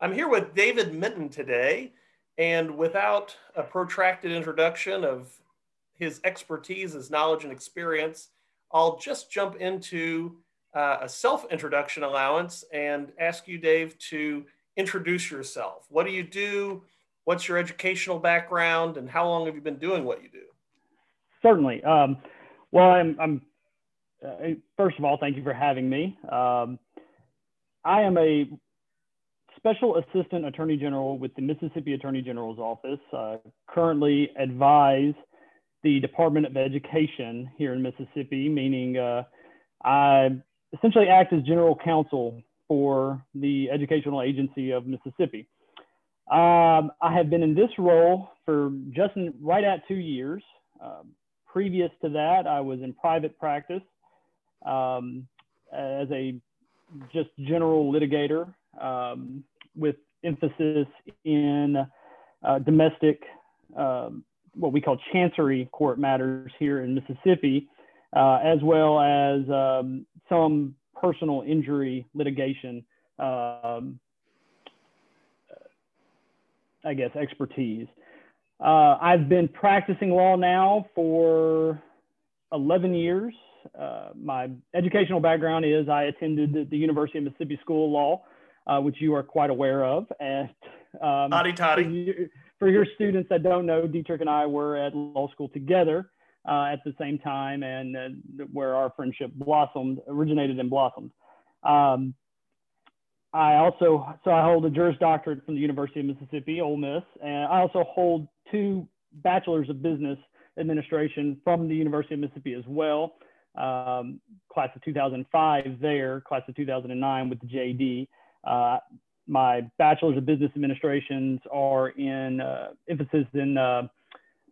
I'm here with David Minton today, and without a protracted introduction of his expertise, his knowledge, and experience, I'll just jump into uh, a self introduction allowance and ask you, Dave, to introduce yourself. What do you do? What's your educational background, and how long have you been doing what you do? Certainly. Um, well, I'm, I'm uh, first of all, thank you for having me. Um, I am a Special Assistant Attorney General with the Mississippi Attorney General's Office. Uh, currently advise the Department of Education here in Mississippi, meaning uh, I essentially act as general counsel for the Educational Agency of Mississippi. Um, I have been in this role for just right at two years. Um, previous to that, I was in private practice um, as a just general litigator um, with emphasis in uh, domestic, um, what we call chancery court matters here in Mississippi, uh, as well as um, some personal injury litigation, um, I guess, expertise. Uh, I've been practicing law now for 11 years. Uh, my educational background is I attended the University of Mississippi School of Law, uh, which you are quite aware of. And um, toddy toddy. For, you, for your students that don't know, Dietrich and I were at law school together uh, at the same time, and uh, where our friendship blossomed, originated and blossomed. Um, I also, so I hold a Juris Doctorate from the University of Mississippi, Ole Miss, and I also hold two Bachelors of Business Administration from the University of Mississippi as well. Um, class of 2005 there, class of 2009 with the JD. Uh, my bachelor's of business administrations are in uh, emphasis in uh,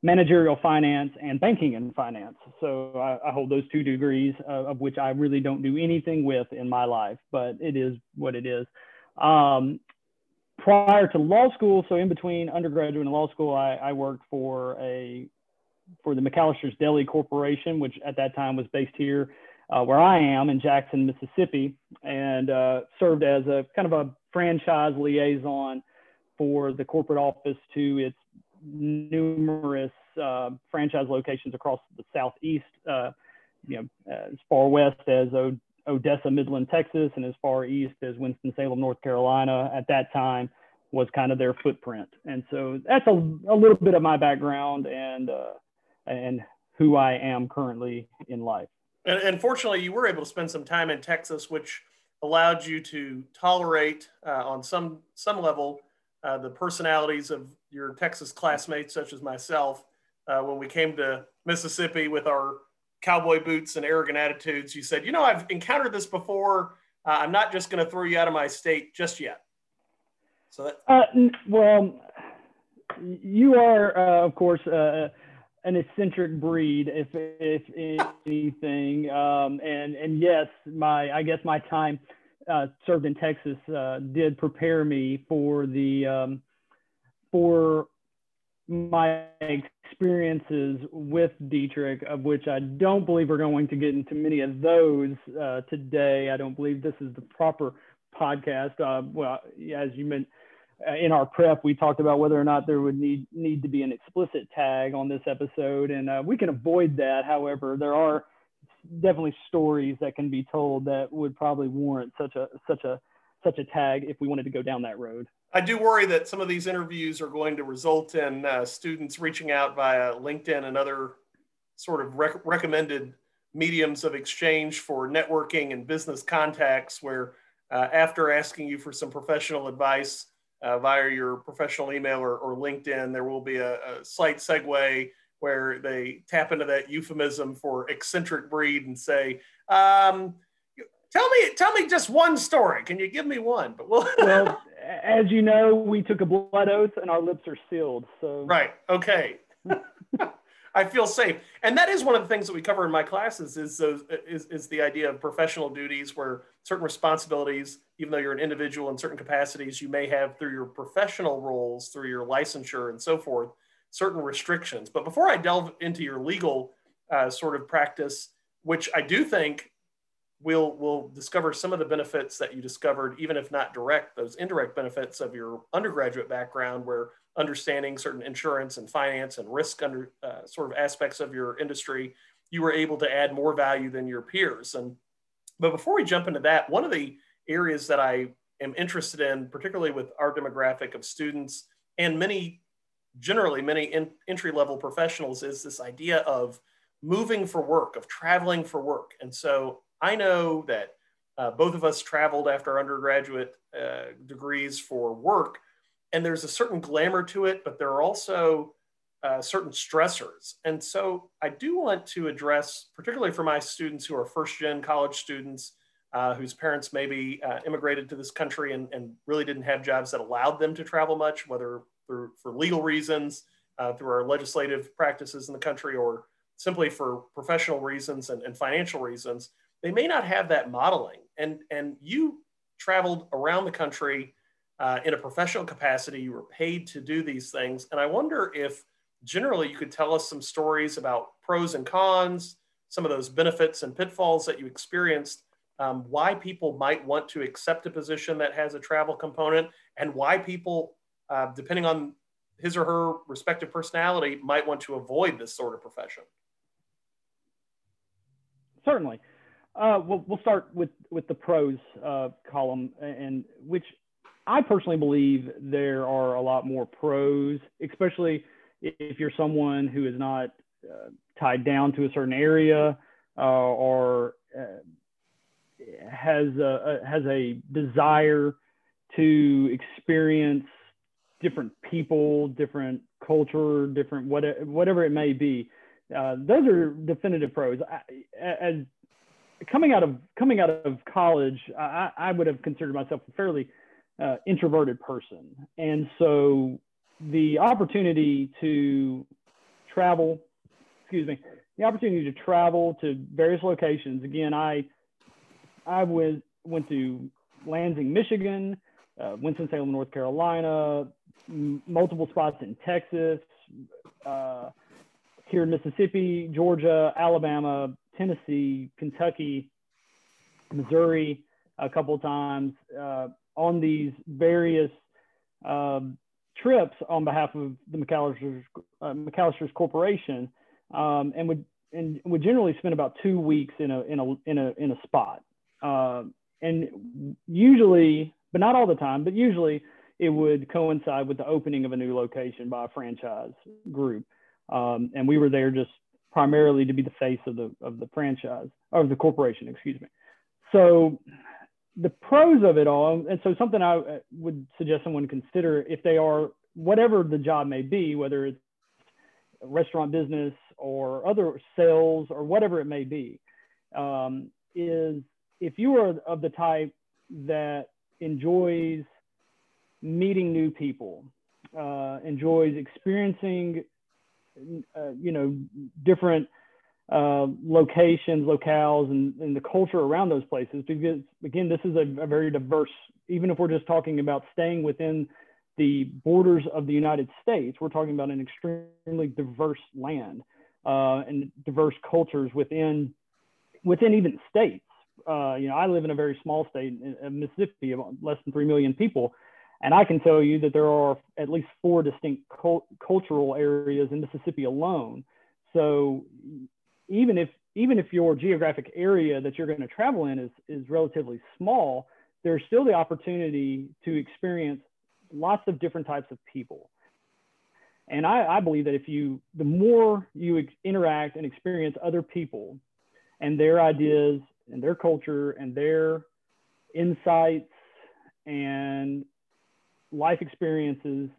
managerial finance and banking and finance. So I, I hold those two degrees, uh, of which I really don't do anything with in my life, but it is what it is. Um, prior to law school, so in between undergraduate and law school, I, I worked for a for the McAllister's Deli Corporation, which at that time was based here uh, where I am in Jackson, Mississippi, and uh, served as a kind of a franchise liaison for the corporate office to its numerous uh, franchise locations across the southeast, uh, you know, as far west as o- Odessa, Midland, Texas, and as far east as Winston-Salem, North Carolina. At that time, was kind of their footprint, and so that's a, a little bit of my background and uh, and who I am currently in life. And, and, fortunately, you were able to spend some time in Texas, which allowed you to tolerate, uh, on some some level, uh, the personalities of your Texas classmates, such as myself. Uh, when we came to Mississippi with our cowboy boots and arrogant attitudes, you said, "You know, I've encountered this before. Uh, I'm not just going to throw you out of my state just yet." So that. Uh, well, you are, uh, of course an eccentric breed, if if anything. Um, and and yes, my I guess my time uh, served in Texas uh, did prepare me for the um, for my experiences with Dietrich, of which I don't believe we're going to get into many of those uh, today. I don't believe this is the proper podcast. Uh, well, as you mentioned in our prep, we talked about whether or not there would need need to be an explicit tag on this episode, and uh, we can avoid that. However, there are definitely stories that can be told that would probably warrant such a such a such a tag if we wanted to go down that road. I do worry that some of these interviews are going to result in uh, students reaching out via LinkedIn and other sort of rec- recommended mediums of exchange for networking and business contacts, where uh, after asking you for some professional advice uh, via your professional email or, or LinkedIn, there will be a, a, slight segue where they tap into that euphemism for eccentric breed and say, um, "Tell me, tell me just one story. Can you give me one?" But we'll. well, as you know, we took a blood oath and our lips are sealed. So. Right. Okay. I feel safe. And that is one of the things that we cover in my classes is, those, is, is the idea of professional duties where certain responsibilities, even though you're an individual in certain capacities, you may have through your professional roles, through your licensure and so forth, certain restrictions. But before I delve into your legal uh, sort of practice, which I do think we'll we'll discover some of the benefits that you discovered, even if not direct, those indirect benefits of your undergraduate background, where understanding certain insurance and finance and risk under uh, sort of aspects of your industry, you were able to add more value than your peers. And but before we jump into that, one of the areas that I am interested in, particularly with our demographic of students and many, generally many in, entry level professionals, is this idea of moving for work, of traveling for work. And so I know that uh, both of us traveled after undergraduate uh, degrees for work, and there's a certain glamour to it, but there are also uh, certain stressors. And so I do want to address, particularly for my students who are first gen college students, uh, whose parents maybe uh, immigrated to this country and, and, really didn't have jobs that allowed them to travel much, whether for, for legal reasons, uh, through our legislative practices in the country, or simply for professional reasons and, and financial reasons, they may not have that modeling. And, and you traveled around the country uh, in a professional capacity, you were paid to do these things. And I wonder if generally you could tell us some stories about pros and cons, some of those benefits and pitfalls that you experienced, um, why people might want to accept a position that has a travel component, and why people, uh, depending on his or her respective personality, might want to avoid this sort of profession. Certainly. Uh, we'll, we'll start with, with the pros uh, column, and which I personally believe there are a lot more pros, especially if you're someone who is not uh, tied down to a certain area uh, or uh, has a, has a desire to experience different people, different culture, different whatever, whatever it may be. Uh, those are definitive pros. I, as coming out of coming out of college, I, I would have considered myself a fairly uh, introverted person, and so the opportunity to travel, excuse me, the opportunity to travel to various locations. Again, I I went went to Lansing, Michigan, uh, Winston Salem, North Carolina, m- multiple spots in Texas, uh, here in Mississippi, Georgia, Alabama, Tennessee, Kentucky, Missouri, a couple times uh, on these various um, trips on behalf of the McAllister's, uh, McAllister's Corporation, um, and would and would generally spend about two weeks in a in a in a in a spot, uh, and usually, but not all the time, but usually it would coincide with the opening of a new location by a franchise group, um, and we were there just primarily to be the face of the of the franchise or the corporation, excuse me. So the pros of it all, and so something I uh, would suggest someone consider if they are whatever the job may be, whether it's restaurant business or other sales or whatever it may be, um, is if you are of the type that enjoys meeting new people, uh, enjoys experiencing, uh, you know, different uh, locations, locales, and, and, the culture around those places. Because again, this is a, a, very diverse. Even if we're just talking about staying within the borders of the United States, we're talking about an extremely diverse land uh, and diverse cultures within within even states. Uh, you know, I live in a very small state, in Mississippi, of less than three million people, and I can tell you that there are at least four distinct cult- cultural areas in Mississippi alone. So even if even if your geographic area that you're going to travel in is is relatively small, there's still the opportunity to experience lots of different types of people. And I, I believe that if you, the more you ex- interact and experience other people and their ideas and their culture and their insights and life experiences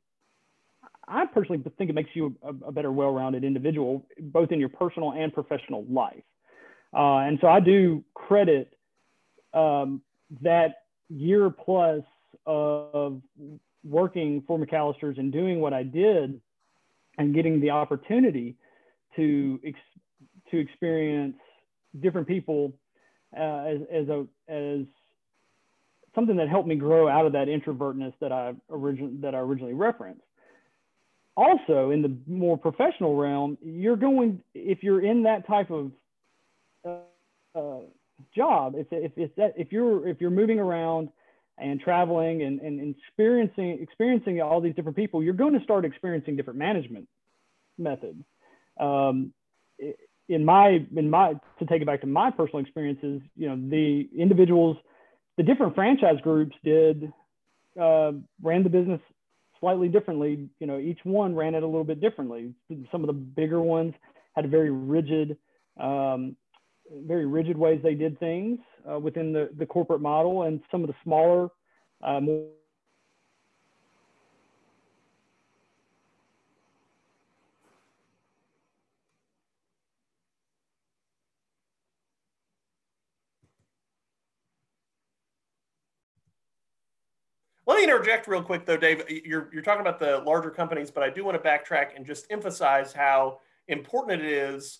I personally think it makes you a, a better, well-rounded individual, both in your personal and professional life. Uh, and so I do credit um, that year plus of working for McAllister's and doing what I did and getting the opportunity to ex- to experience different people uh, as, as a as something that helped me grow out of that introvertness that I origin that I originally referenced also in the more professional realm, you're going if you're in that type of uh, uh, job. If if if that if you're if you're moving around and traveling and, and experiencing experiencing all these different people, you're going to start experiencing different management methods. Um, in my in my to take it back to my personal experiences, you know, the individuals, the different franchise groups did uh, ran the business slightly differently. You know, each one ran it a little bit differently. Some of the bigger ones had a very rigid, um, very rigid ways they did things uh, within the, the corporate model, and some of the smaller, uh, more Interject real quick, though, Dave. You're, you're talking about the larger companies, but I do want to backtrack and just emphasize how important it is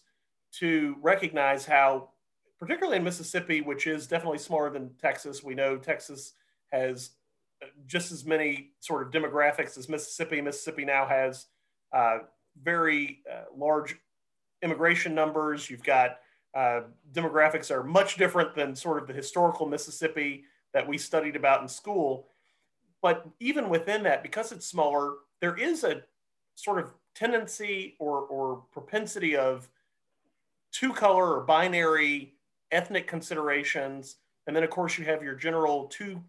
to recognize how, particularly in Mississippi, which is definitely smaller than Texas, we know Texas has just as many sort of demographics as Mississippi. Mississippi now has uh, very uh, large immigration numbers. You've got uh, demographics are much different than sort of the historical Mississippi that we studied about in school. But even within that, because it's smaller, there is a sort of tendency or, or propensity of two color or binary ethnic considerations. And then, of course, you have your general two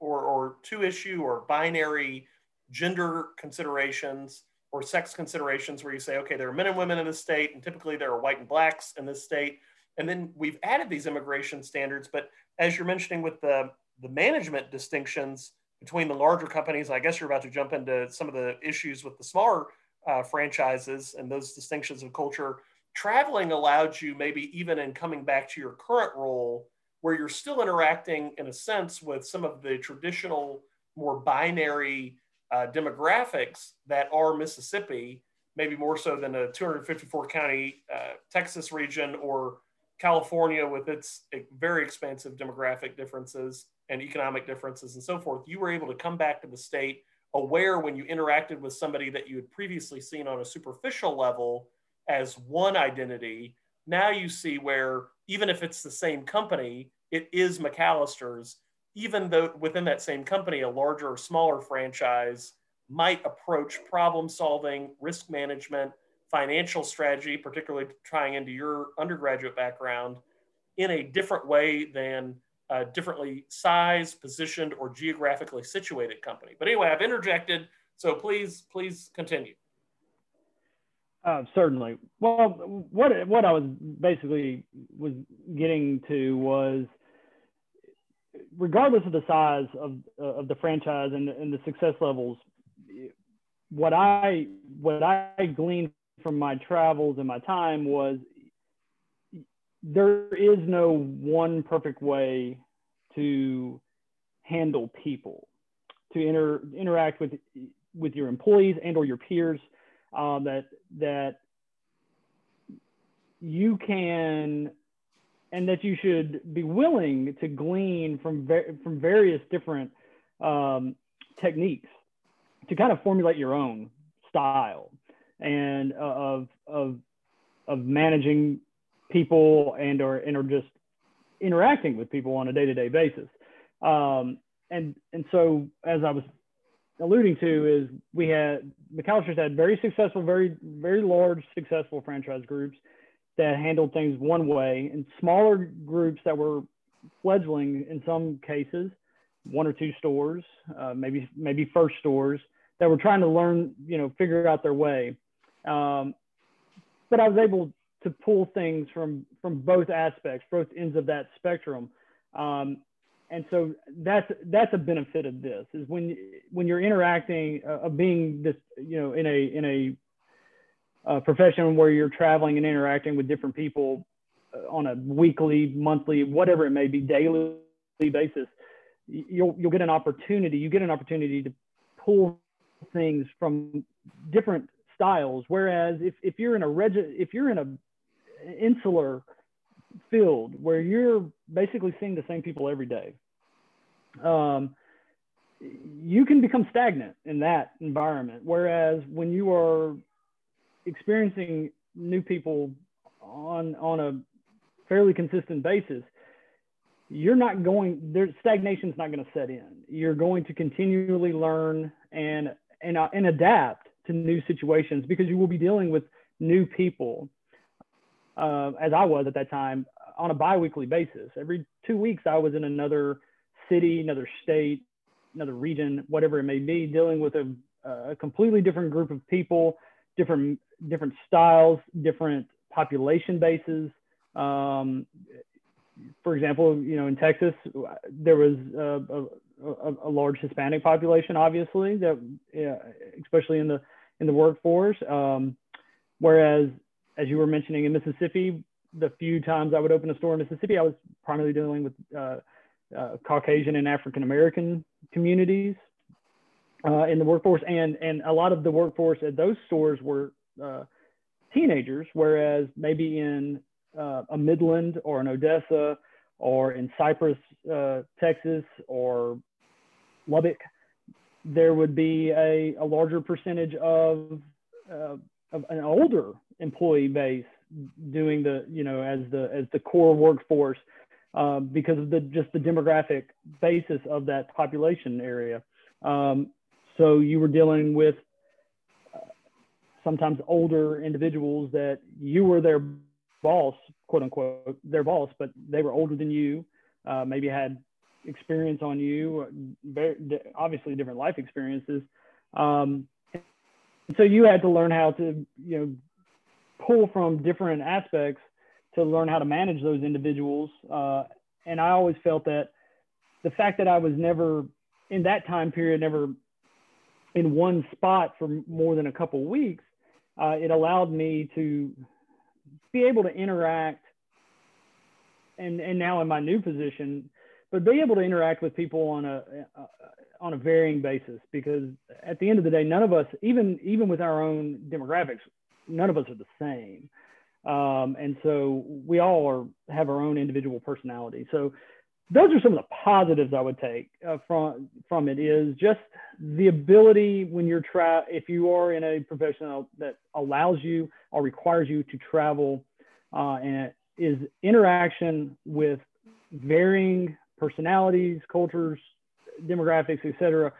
or, or two issue or binary gender considerations or sex considerations where you say, okay, there are men and women in this state, and typically there are white and blacks in this state. And then we've added these immigration standards. But as you're mentioning with the, the management distinctions, between the larger companies. I guess you're about to jump into some of the issues with the smaller uh, franchises and those distinctions of culture. Traveling allowed you, maybe even in coming back to your current role, where you're still interacting in a sense with some of the traditional, more binary uh, demographics that are Mississippi, maybe more so than a 254 county uh, Texas region or California with its very expansive demographic differences and economic differences and so forth, you were able to come back to the state aware when you interacted with somebody that you had previously seen on a superficial level as one identity. Now you see where even if it's the same company, it is McAllister's, even though within that same company, a larger or smaller franchise might approach problem solving, risk management, financial strategy, particularly trying into your undergraduate background, in a different way than a differently sized, positioned, or geographically situated company. But anyway, I've interjected, so please, please continue. Uh, certainly. Well, what what I was basically was getting to was, regardless of the size of uh, of the franchise and, and the success levels, what I what I gleaned from my travels and my time was there is no one perfect way to handle people, to inter, interact with with your employees and or your peers. Um, that that you can and that you should be willing to glean from ver- from various different um, techniques to kind of formulate your own style and uh, of of of managing people and or and or just interacting with people on a day-to-day basis. Um, and and so as i was alluding to is we had mcallister's had very successful very very large successful franchise groups that handled things one way and smaller groups that were fledgling in some cases one or two stores uh, maybe maybe first stores that were trying to learn you know figure out their way. Um, but I was able to pull things from from both aspects, both ends of that spectrum. Um, and so that's that's a benefit of this is when when you're interacting uh, of being this you know in a in a uh, profession where you're traveling and interacting with different people uh, on a weekly, monthly, whatever it may be, daily basis, you'll you'll get an opportunity. You get an opportunity to pull things from different styles. Whereas if, if you're in a reg if you're in a insular field where you're basically seeing the same people every day, um, you can become stagnant in that environment. Whereas when you are experiencing new people on on a fairly consistent basis, you're not going there stagnation's not going to set in you're going to continually learn and and, uh, and adapt to new situations because you will be dealing with new people uh, as i was at that time on a biweekly basis every two weeks i was in another city another state another region whatever it may be dealing with a, a completely different group of people different different styles different population bases um, for example, you know, in Texas, there was a, a, a large Hispanic population, obviously, that yeah, especially in the in the workforce. Um, whereas, as you were mentioning in Mississippi, the few times I would open a store in Mississippi, I was primarily dealing with uh, uh, Caucasian and African American communities uh, in the workforce, and and a lot of the workforce at those stores were uh, teenagers, whereas maybe in uh, a Midland or an Odessa or in Cypress, uh, Texas or Lubbock, there would be a, a larger percentage of, of an older employee base doing the, you know, as the, as the core workforce uh, because of the, just the demographic basis of that population area. Um, so you were dealing with uh, sometimes older individuals that you were their boss, quote unquote, their boss, but they were older than you, uh, maybe had experience on you, very, obviously different life experiences. Um, so you had to learn how to, you know, pull from different aspects to learn how to manage those individuals. Uh, and I always felt that the fact that I was never in that time period, never in one spot for more than a couple weeks, uh, it allowed me to be able to interact and and now in my new position but be able to interact with people on a, a on a varying basis because at the end of the day none of us even even with our own demographics none of us are the same um, and so we all are have our own individual personality so those are some of the positives I would take uh, from from it is just the ability when you're tra if you are in a profession that allows you or requires you to travel uh, and is interaction with varying personalities, cultures, demographics, etc.,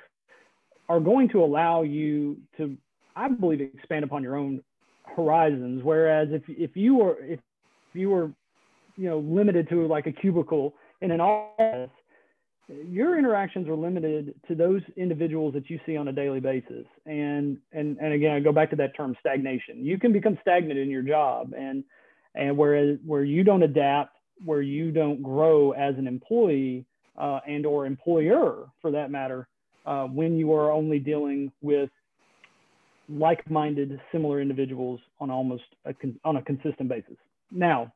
are going to allow you to, I believe, expand upon your own horizons. Whereas if if you are if you were you know limited to like a cubicle in an office, your interactions are limited to those individuals that you see on a daily basis. And and and again, I go back to that term stagnation. You can become stagnant in your job, and and whereas where you don't adapt, where you don't grow as an employee uh, and or employer for that matter, uh, when you are only dealing with like-minded, similar individuals on almost a on a consistent basis. Now,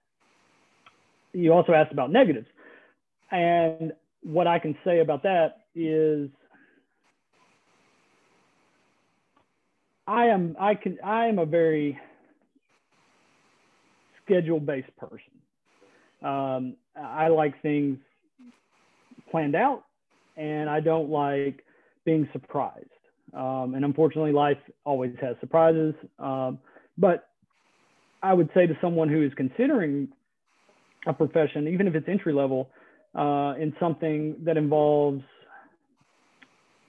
you also asked about negatives. And what I can say about that is I am I can I am a very schedule based person. Um, I like things planned out and I don't like being surprised. Um, and unfortunately, life always has surprises. Um, but I would say to someone who is considering a profession, even if it's entry level, uh, in something that involves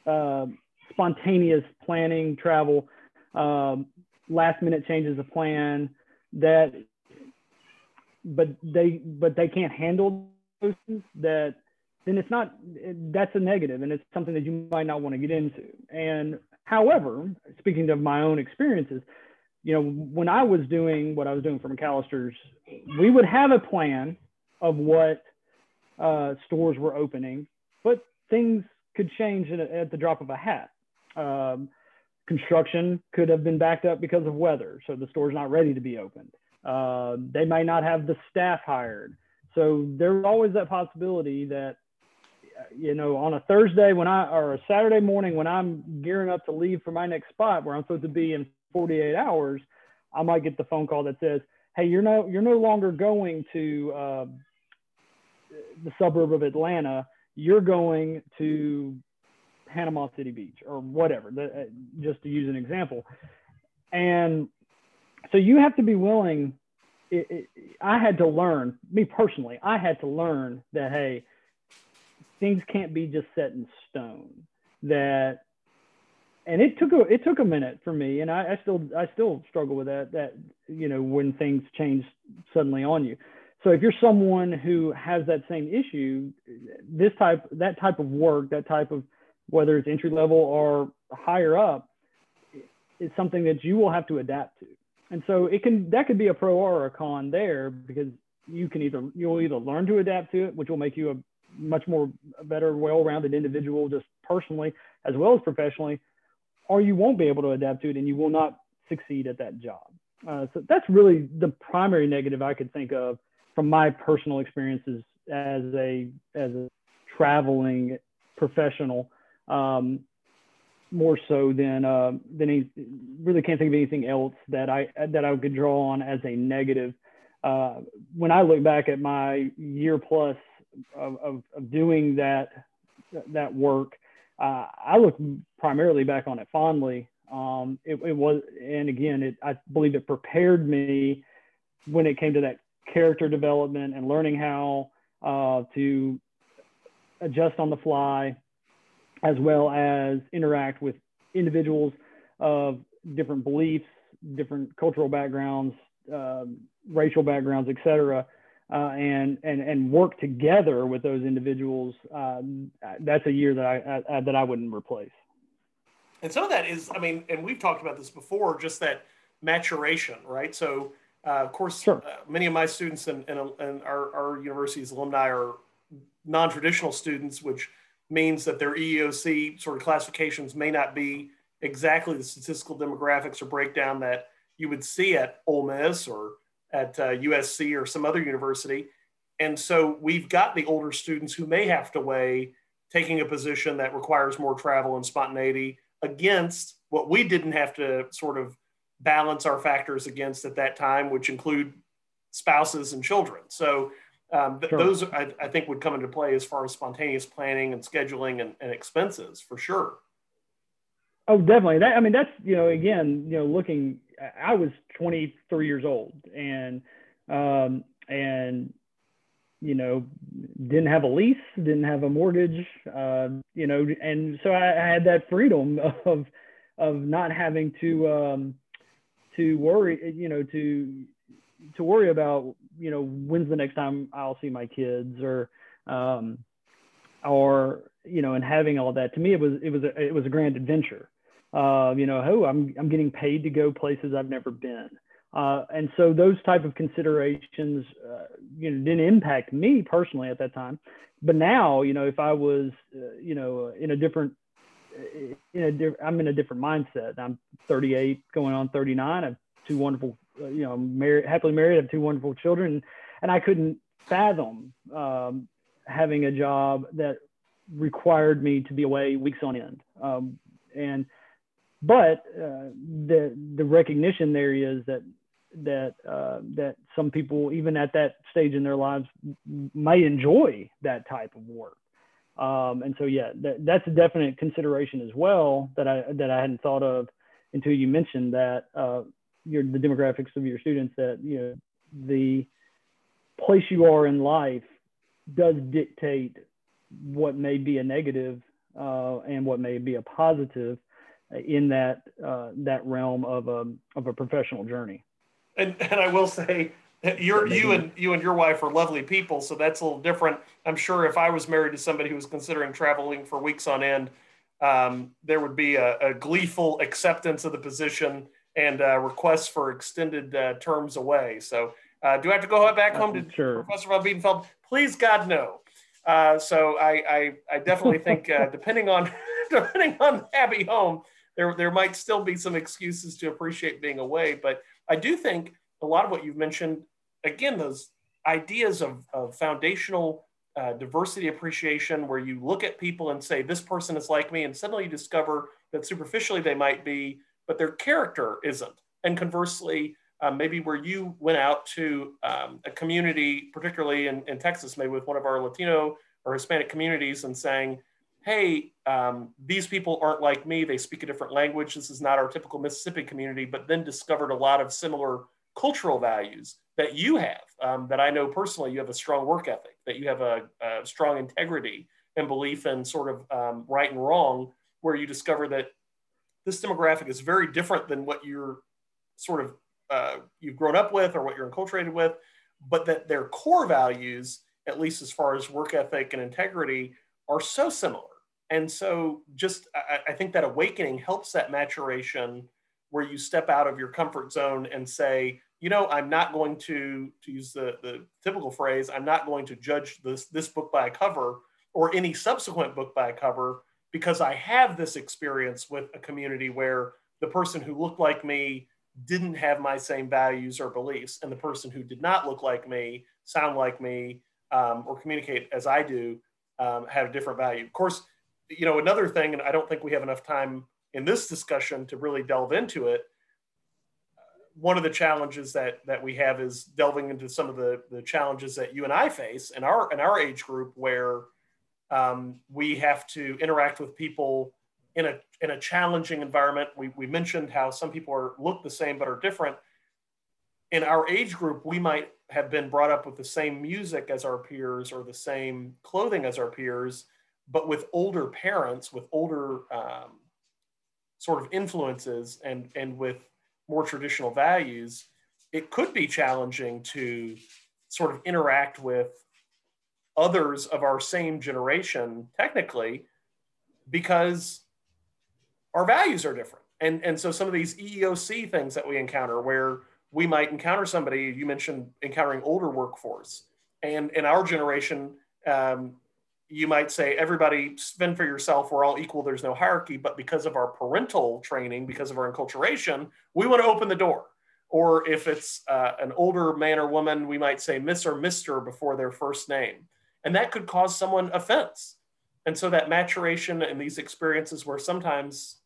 uh, spontaneous planning, travel, um, last minute changes of plan that, but they, but they can't handle those that then it's not, that's a negative and it's something that you might not want to get into. And however, speaking of my own experiences, you know, when I was doing what I was doing for McAllister's, we would have a plan of what uh, stores were opening, but things could change at the drop of a hat. Um, construction could have been backed up because of weather, so the store's not ready to be opened. Uh, they might not have the staff hired. So there's always that possibility that, you know, on a Thursday when I, or a Saturday morning when I'm gearing up to leave for my next spot where I'm supposed to be in 48 hours, I might get the phone call that says, Hey, you're no, you're no longer going to, uh, the suburb of Atlanta, you're going to Panama City Beach or whatever, uh, just to use an example. And so you have to be willing. It, it, I had to learn, me personally, I had to learn that, hey, things can't be just set in stone. That and it took a it took a minute for me, and I, I still I still struggle with that. That you know when things change suddenly on you. So if you're someone who has that same issue, this type that type of work, that type of whether it's entry level or higher up, is something that you will have to adapt to. And so it can that could be a pro or a con there because you can either you'll either learn to adapt to it, which will make you a much more better, well-rounded individual just personally as well as professionally, or you won't be able to adapt to it and you will not succeed at that job. Uh, so that's really the primary negative I could think of from my personal experiences as a as a traveling professional. Um, more so than uh, than any, really can't think of anything else that I that I could draw on as a negative. Uh, when I look back at my year plus of, of, of doing that that work, uh, I look primarily back on it fondly. Um, it, it, was, and again, it, I believe it prepared me when it came to that character development and learning how uh, to adjust on the fly, as well as interact with individuals of different beliefs, different cultural backgrounds, uh, racial backgrounds, et cetera, uh, and, and, and work together with those individuals. Uh, that's a year that I, I, that I wouldn't replace. And some of that is, I mean, and we've talked about this before, just that maturation, right? So, uh, of course, sure. Uh, many of my students and, and, and our, our university's alumni are non-traditional students, which means that their EEOC sort of classifications may not be exactly the statistical demographics or breakdown that you would see at Ole Miss or at uh, USC or some other university. And so we've got the older students who may have to weigh taking a position that requires more travel and spontaneity against what we didn't have to sort of balance our factors against at that time, which include spouses and children. So um, th- sure. those I, I, think would come into play as far as spontaneous planning and scheduling and, and expenses for sure. Oh, definitely. That I mean, that's you know, again, you know, looking. I was 23 years old, and um, and you know, didn't have a lease, didn't have a mortgage, uh, you know, and so I, I, had that freedom of of not having to um, to worry, you know, to to worry about, you know, when's the next time I'll see my kids or um, or you know, and having all that to me, it was it was a, it was a grand adventure. Uh, you know, oh, I'm I'm getting paid to go places I've never been. Uh, and so those type of considerations, uh, you know, didn't impact me personally at that time. But now, you know, if I was, uh, you know, in a different, in a I'm in a different mindset. I'm 38, going on 39. I have two wonderful, uh, you know, married, happily married. I have two wonderful children, and I couldn't fathom um, having a job that required me to be away weeks on end. Um, and but uh, the the recognition there is that that uh, that some people even at that stage in their lives may enjoy that type of work. Um, and so yeah that, that's a definite consideration as well that i that i hadn't thought of until you mentioned that uh, your the demographics of your students that you know the place you are in life does dictate what may be a negative uh, and what may be a positive in that uh, that realm of a of a professional journey and and I will say you're you and you and your wife are lovely people, so that's a little different. I'm sure if I was married to somebody who was considering traveling for weeks on end, um, there would be a, a, gleeful acceptance of the position and uh, requests for extended uh, terms away. So, uh, do I have to go back home to sure. Professor von Biedenfeld? Please, God, no. Uh, so, I, I, I definitely think uh, depending on depending on happy home, there there might still be some excuses to appreciate being away, but I do think a lot of what you've mentioned, again, those ideas of, of foundational uh, diversity appreciation, where you look at people and say, this person is like me, and suddenly you discover that superficially they might be, but their character isn't. And conversely, um, maybe where you went out to um, a community, particularly in, in Texas, maybe with one of our Latino or Hispanic communities, and saying, hey, um, these people aren't like me. They speak a different language. This is not our typical Mississippi community, but then discovered a lot of similar cultural values that you have, um, that I know personally, you have a strong work ethic, that you have a, a strong integrity, and belief in sort of um, right and wrong, where you discover that this demographic is very different than what you're sort of uh, you've grown up with or what you're enculturated with, but that their core values, at least as far as work ethic and integrity, are so similar. And so, just I, I think that awakening helps that maturation where you step out of your comfort zone and say, you know, I'm not going to, to use the, the typical phrase, I'm not going to judge this, this book by a cover or any subsequent book by a cover because I have this experience with a community where the person who looked like me didn't have my same values or beliefs, and the person who did not look like me, sound like me, um, or communicate as I do um, had a different value. Of course, you know, another thing, and I don't think we have enough time in this discussion to really delve into it. One of the challenges that that we have is delving into some of the the challenges that you and I face in our in our age group, where um, we have to interact with people in a in a challenging environment. We, we mentioned how some people are look the same but are different. In our age group, we might have been brought up with the same music as our peers or the same clothing as our peers, but with older parents, with older um, sort of influences and and with more traditional values, it could be challenging to sort of interact with others of our same generation technically because our values are different. And, and so some of these EEOC things that we encounter where we might encounter somebody, you mentioned encountering older workforce. And in our generation, um, you might say, everybody spend for yourself, we're all equal, there's no hierarchy. But because of our parental training, because of our enculturation, we want to open the door. Or if it's uh, an older man or woman, we might say Miss or Mr. before their first name. And that could cause someone offense. And so that maturation and these experiences where sometimes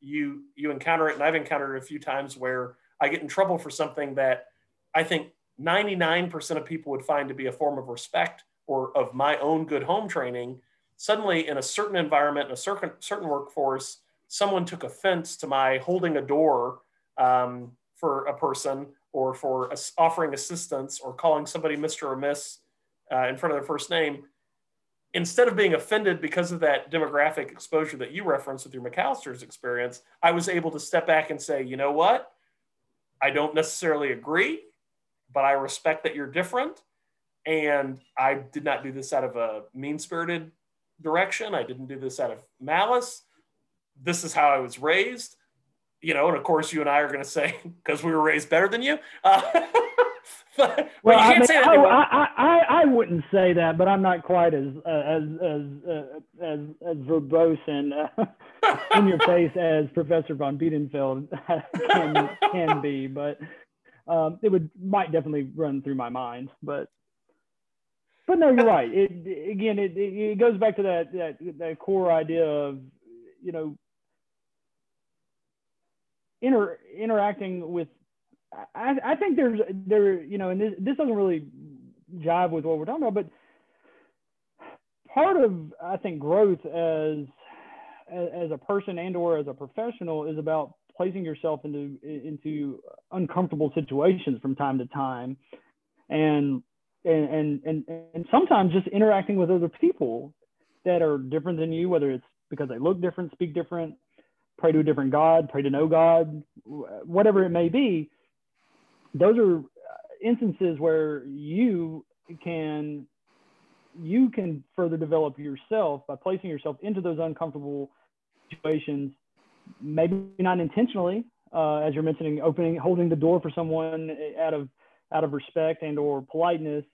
you you encounter it and i've encountered it a few times where i get in trouble for something that i think 99% of people would find to be a form of respect or of my own good home training suddenly in a certain environment in a certain certain workforce someone took offense to my holding a door um, for a person or for offering assistance or calling somebody mr or miss uh, in front of their first name instead of being offended because of that demographic exposure that you referenced with your McAllister's experience, I was able to step back and say, you know what? I don't necessarily agree, but I respect that you're different. And I did not do this out of a mean spirited direction. I didn't do this out of malice. This is how I was raised. You know, and of course, you and I are going to say, because we were raised better than you. Uh, well, well I, mean, I, I, I, wouldn't say that, but I'm not quite as uh, as as uh, as as verbose and uh, in your face as Professor von Biedenfeld can can be. But um, it would might definitely run through my mind. But but no, you're right. It again, it it goes back to that that that core idea of you know inter interacting with I, I think there's there you know and this, this doesn't really jive with what we're talking about but part of i think growth as as a person and or as a professional is about placing yourself into into uncomfortable situations from time to time and and and and sometimes just interacting with other people that are different than you whether it's because they look different speak different pray to a different god pray to no god whatever it may be those are instances where you can you can further develop yourself by placing yourself into those uncomfortable situations maybe not intentionally uh, as you're mentioning opening holding the door for someone out of out of respect and or politeness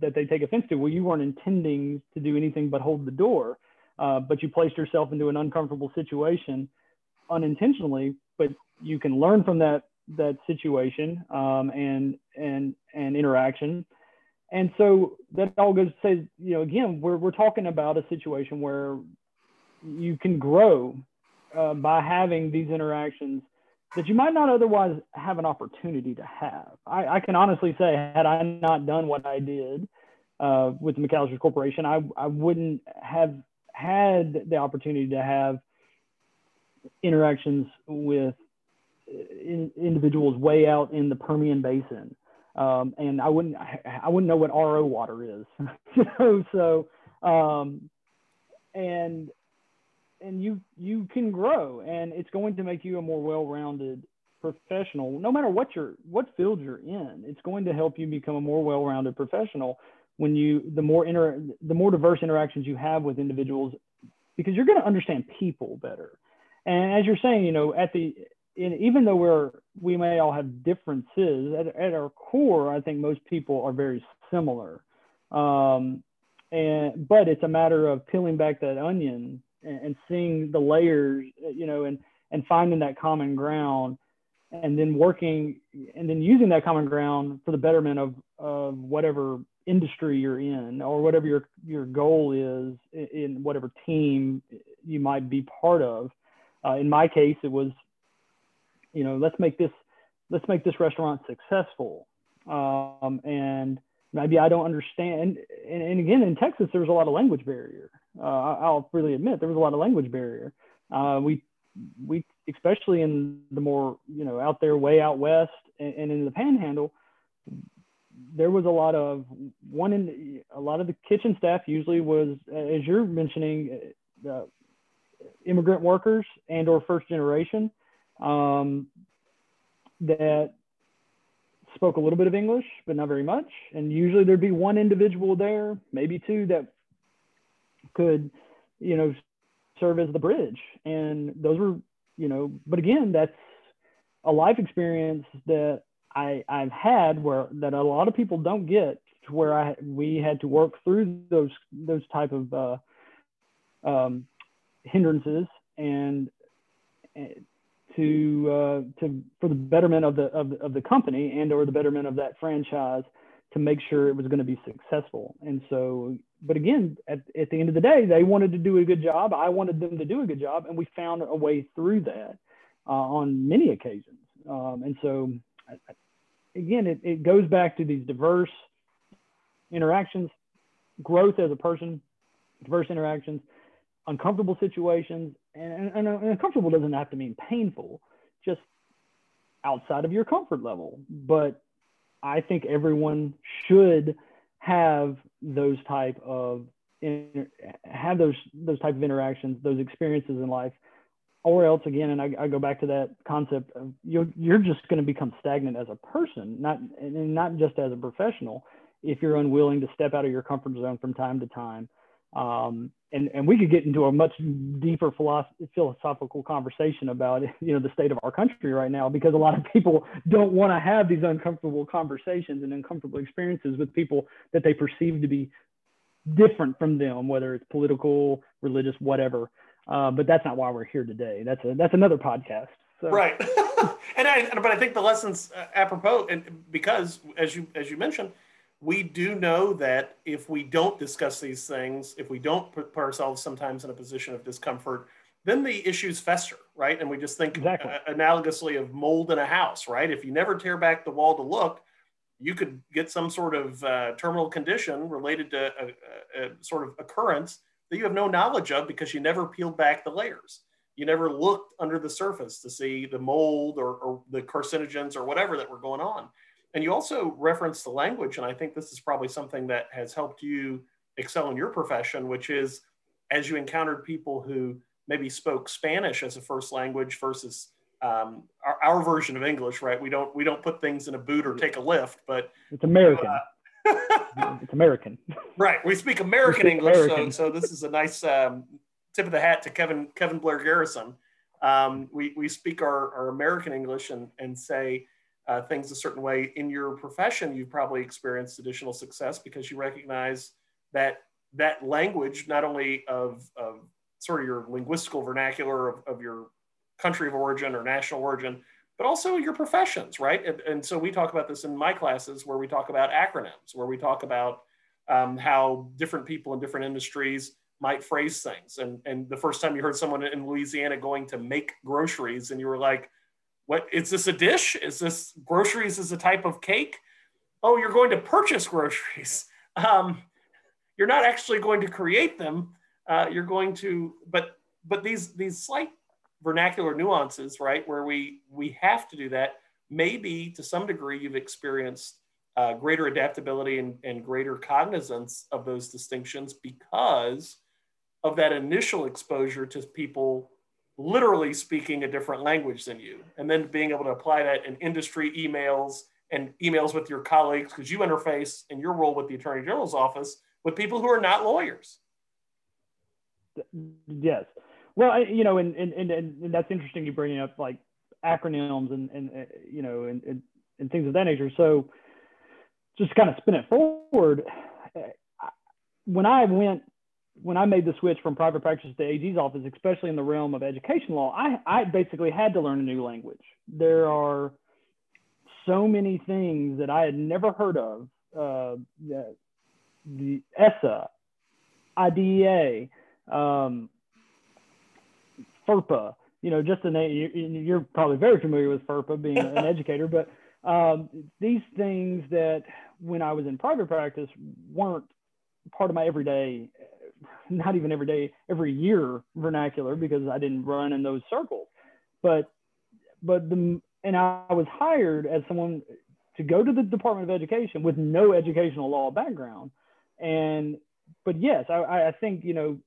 that they take offense to well you weren't intending to do anything but hold the door uh, but you placed yourself into an uncomfortable situation unintentionally but you can learn from that that situation um, and and and interaction. And so that all goes to say, you know, again, we're we're talking about a situation where you can grow uh, by having these interactions that you might not otherwise have an opportunity to have. I, I can honestly say, had I not done what I did uh, with the McAllister Corporation, I, I wouldn't have had the opportunity to have interactions with in, individuals way out in the Permian Basin. Um, and I wouldn't, I, wouldn't know what RO water is. so, so um, and and you you can grow and it's going to make you a more well-rounded professional no matter what your what field you're in. It's going to help you become a more well-rounded professional when you the more inter the more diverse interactions you have with individuals because you're going to understand people better. And as you're saying you know at the in, even though we're we may all have differences at, at our core i think most people are very similar. Um, and but it's a matter of peeling back that onion and, seeing the layers you know and and finding that common ground and then working and then using that common ground for the betterment of, of whatever industry you're in or whatever your, your goal is in whatever team you might be part of. Uh, in my case, it was, you know, let's make this, let's make this restaurant successful. Um, and maybe I don't understand. And, and, again, in Texas, there was a lot of language barrier. Uh, I'll freely admit there was a lot of language barrier. Uh, we we especially in the more you know out there way out west and, and in the panhandle there was a lot of one in a lot of the kitchen staff usually was as you're mentioning uh, immigrant workers and or first generation um, that spoke a little bit of english but not very much and usually there'd be one individual there maybe two that could you know serve as the bridge. And those were, you know, but again, that's a life experience that I, I've had where that a lot of people don't get to where I we had to work through those those type of uh, um, hindrances and to uh, to for the betterment of the of, of the company and or the betterment of that franchise to make sure it was going to be successful. And so, but again, at, at the end of the day, they wanted to do a good job. I wanted them to do a good job, and we found a way through that uh, on many occasions. Um, and so, again, it, it goes back to these diverse interactions, growth as a person, diverse interactions, uncomfortable situations, and, and, and uncomfortable doesn't have to mean painful, just outside of your comfort level. But I think everyone should have those type of have those those type of interactions, those experiences in life, or else again, and I, I go back to that concept of you're you're just going to become stagnant as a person, not and not just as a professional, if you're unwilling to step out of your comfort zone from time to time. Um, and, and we could get into a much deeper philosophical conversation about you know the state of our country right now because a lot of people don't want to have these uncomfortable conversations and uncomfortable experiences with people that they perceive to be different from them whether it's political religious whatever. Uh, but that's not why we're here today. That's a that's another podcast so. right. And i but i think the lessons uh, apropos and because as you as you mentioned we do know that if we don't discuss these things, if we don't put ourselves sometimes in a position of discomfort, then the issues fester, right? And we just think exactly. uh, analogously of mold in a house, right? If you never tear back the wall to look, you could get some sort of uh, terminal condition related to a, a, a, sort of occurrence that you have no knowledge of because you never peeled back the layers. You never looked under the surface to see the mold or, or the carcinogens or whatever that were going on. And you also referenced the language, and I think this is probably something that has helped you excel in your profession, which is as you encountered people who maybe spoke Spanish as a first language versus um, our, our, version of English, right? We don't we don't put things in a boot or take a lift, but it's American. Uh, it's American. Right. We speak American we speak English, American. So, so this is a nice um, tip of the hat to Kevin Kevin Blair Garrison. Um, we we speak our, our American English and and say uh, things a certain way in your profession, you've probably experienced additional success because you recognize that that language, not only of, of sort of your linguistical vernacular of, of your country of origin or national origin, but also your professions, right? And, and, so we talk about this in my classes where we talk about acronyms, where we talk about um, how different people in different industries might phrase things. And, and the first time you heard someone in Louisiana going to make groceries and you were like, what is this a dish? Is this groceries is a type of cake? Oh, you're going to purchase groceries. Um, you're not actually going to create them. Uh, you're going to, but but these these slight vernacular nuances, right, where we we have to do that. Maybe to some degree you've experienced uh, greater adaptability and, and greater cognizance of those distinctions because of that initial exposure to people literally speaking a different language than you, and then being able to apply that in industry emails and emails with your colleagues because you interface in your role with the Attorney General's office with people who are not lawyers. Yes. Well, I, you know, and, and, and, and that's interesting you bringing up like acronyms and, and, uh, you know, and, and, and things of that nature. So just kind of spin it forward. Uh, when I went, when I made the switch from private practice to AG's office, especially in the realm of education law, I, I basically had to learn a new language. There are so many things that I had never heard of. Uh, the, the ESSA, IDEA, um, FERPA, you know, just the name, you're probably very familiar with FERPA being an educator, but um, these things that when I was in private practice weren't part of my everyday, not even every day, every year vernacular because I didn't run in those circles. But, but the, and I was hired as someone to go to the Department of Education with no educational law background. And, but yes, I, I think, you know,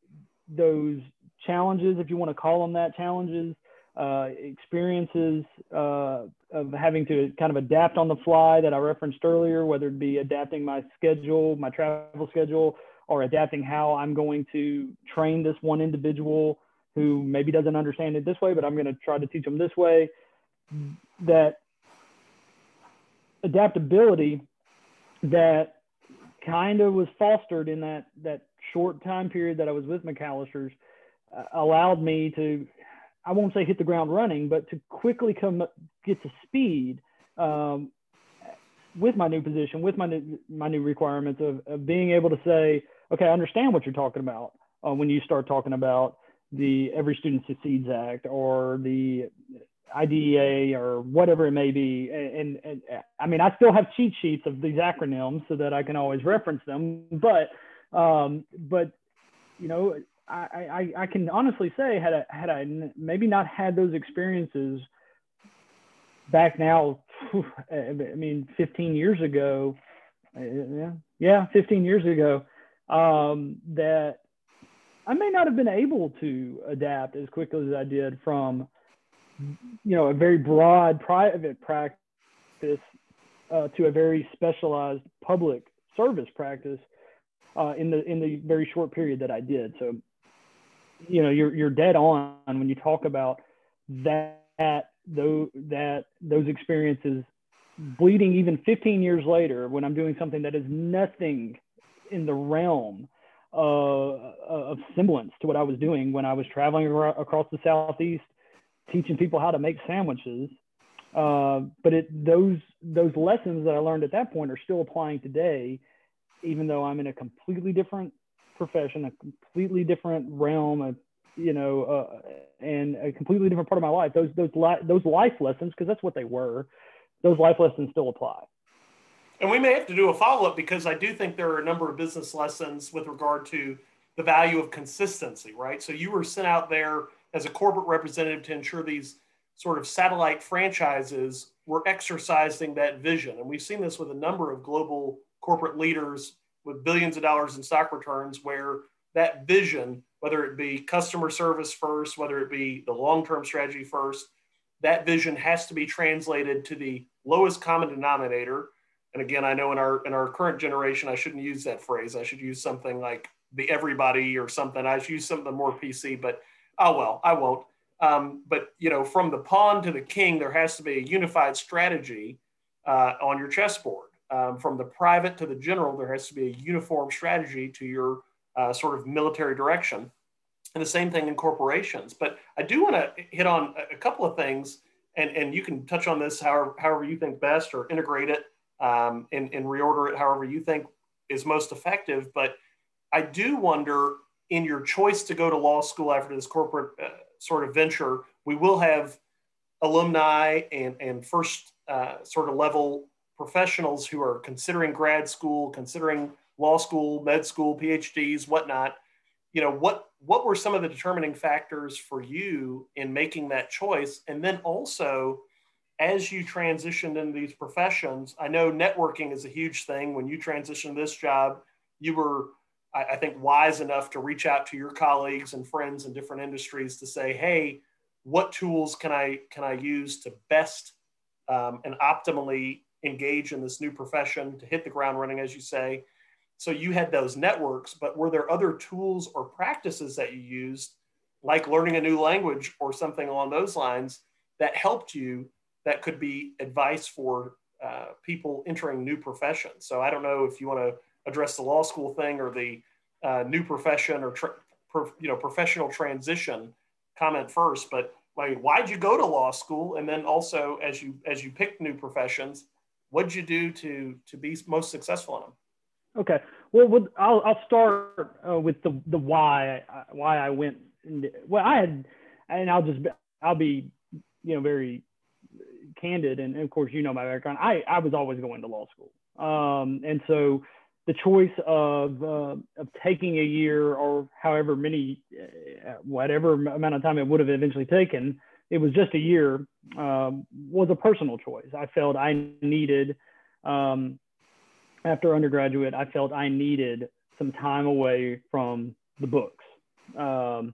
those challenges, if you want to call them that, challenges, uh, experiences uh, of having to kind of adapt on the fly that I referenced earlier, whether it be adapting my schedule, my travel schedule, or adapting how I'm going to train this one individual who maybe doesn't understand it this way, but I'm going to try to teach them this way. That adaptability that kind of was fostered in that that short time period that I was with McAllister's uh, allowed me to, I won't say hit the ground running, but to quickly come get to speed um, with my new position, with my new, my new requirements of, of being able to say, okay, I understand what you're talking about uh, when you start talking about the Every Student Succeeds Act or the IDEA or whatever it may be. And, and, and, I mean, I still have cheat sheets of these acronyms so that I can always reference them. But, um, but you know, I, I, I can honestly say had I, had I maybe not had those experiences back now, I mean, 15 years ago, yeah, yeah, 15 years ago, um, that I may not have been able to adapt as quickly as I did from, you know, a very broad private practice uh, to a very specialized public service practice uh, in the in the very short period that I did. So you know you're you're dead on when you talk about that those that those experiences bleeding even 15 years later when I'm doing something that is nothing in the realm uh, of semblance to what I was doing when I was traveling across the southeast teaching people how to make sandwiches uh, but it those those lessons that I learned at that point are still applying today even though I'm in a completely different profession, a completely different realm, of, you know, uh, and a completely different part of my life. Those those li- those life lessons, because that's what they were. Those life lessons still apply. And we may have to do a follow up because I do think there are a number of business lessons with regard to the value of consistency, right? So you were sent out there as a corporate representative to ensure these sort of satellite franchises were exercising that vision. And we've seen this with a number of global corporate leaders with billions of dollars in stock returns where that vision, whether it be customer service first, whether it be the long term strategy first, that vision has to be translated to the lowest common denominator. And again, I know in our in our current generation, I shouldn't use that phrase. I should use something like the everybody or something. I should use something more PC, but oh well, I won't. Um, but you know, from the pawn to the king, there has to be a unified strategy uh, on your chessboard um, from the private to the general, there has to be a uniform strategy to your uh, sort of military direction. And the same thing in corporations. But I do want to hit on a couple of things, and, and you can touch on this however, however you think best or integrate it um, and, and reorder it however you think is most effective. But I do wonder in your choice to go to law school after this corporate uh, sort of venture, we will have alumni and, and first uh, sort of level professionals who are considering grad school, considering law school, med school, PhDs, whatnot, you know, what what were some of the determining factors for you in making that choice? And then also, as you transitioned into these professions, I know networking is a huge thing. When you transitioned this job, you were I, I think, wise enough to reach out to your colleagues and friends in different industries to say, hey, what tools can I can I use to best um, and optimally engage in this new profession to hit the ground running, as you say. So you had those networks, but were there other tools or practices that you used, like learning a new language or something along those lines, that helped you that could be advice for uh, people entering new professions? So I don't know if you want to address the law school thing or the uh, new profession or tra- you know professional transition comment first, but like why'd you go to law school and then also as you as you picked new professions what did you do to to be most successful in them okay. Well i'll, I'll start uh, with the the why why i went into, well i had and i'll just i'll be you know very candid and, and of course you know my background. I i was always going to law school. Um, and so the choice of uh, of taking a year or however many uh, whatever amount of time it would have eventually taken it was just a year um, was a personal choice. I felt i needed um, after undergraduate i felt i needed some time away from the books um,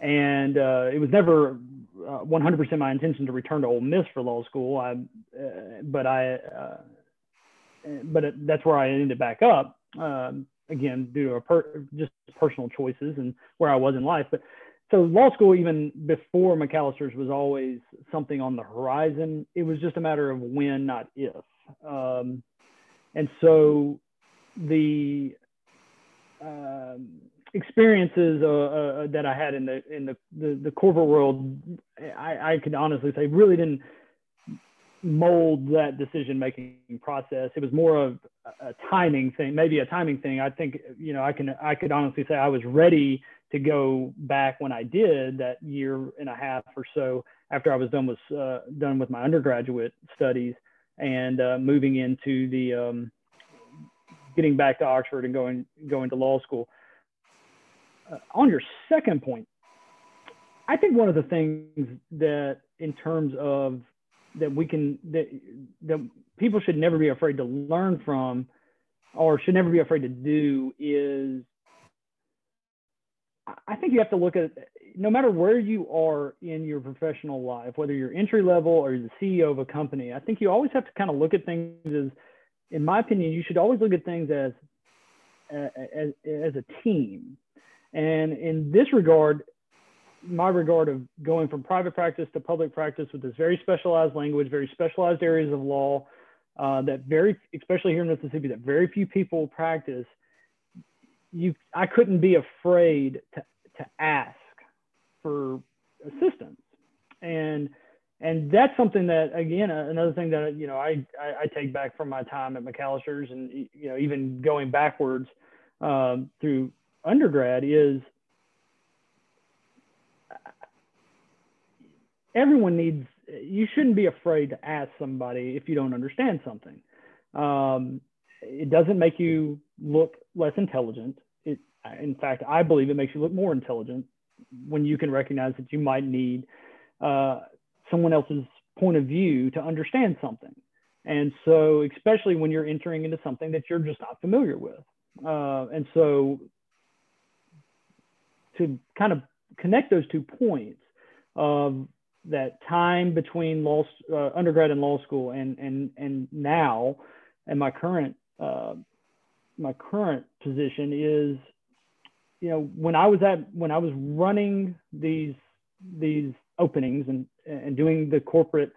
and uh, it was never 100% uh, my intention to return to Ole Miss for law school. I, uh, but I uh, but it, that's where I ended back up. Um, again, due to per, just personal choices and where I was in life. But so law school, even before McAllister's, was always something on the horizon. It was just a matter of when, not if. Um, and so the um, experiences uh, uh, that I had in the in the the, the corporate world, I, I could honestly say really didn't mold that decision making process. It was more of a timing thing, maybe a timing thing. I think, you know, I can, I could honestly say I was ready to go back when I did that year and a half or so after I was done with, uh, done with my undergraduate studies and uh, moving into the, um, getting back to Oxford and going, going to law school. Uh, on your second point, I think one of the things that in terms of that we can that that people should never be afraid to learn from or should never be afraid to do is I think you have to look at no matter where you are in your professional life, whether you're entry level or you're the CEO of a company, I think you always have to kind of look at things as, in my opinion, you should always look at things as as, as a team. And in this regard, my regard of going from private practice to public practice with this very specialized language, very specialized areas of law uh, that very, especially here in Mississippi, that very few people practice. You, I couldn't be afraid to to ask for assistance, and and that's something that again another thing that you know I, I, I take back from my time at McAllister's and you know even going backwards um, through undergrad is everyone needs you shouldn't be afraid to ask somebody if you don't understand something. Um, it doesn't make you look less intelligent. It in fact i believe it makes you look more intelligent when you can recognize that you might need uh, someone else's point of view to understand something. And so especially when you're entering into something that you're just not familiar with. Uh, and so to kind of connect those two points of that time between law uh, undergrad and law school and and and now and my current uh, my current position is you know when I was at when I was running these these openings and and doing the corporate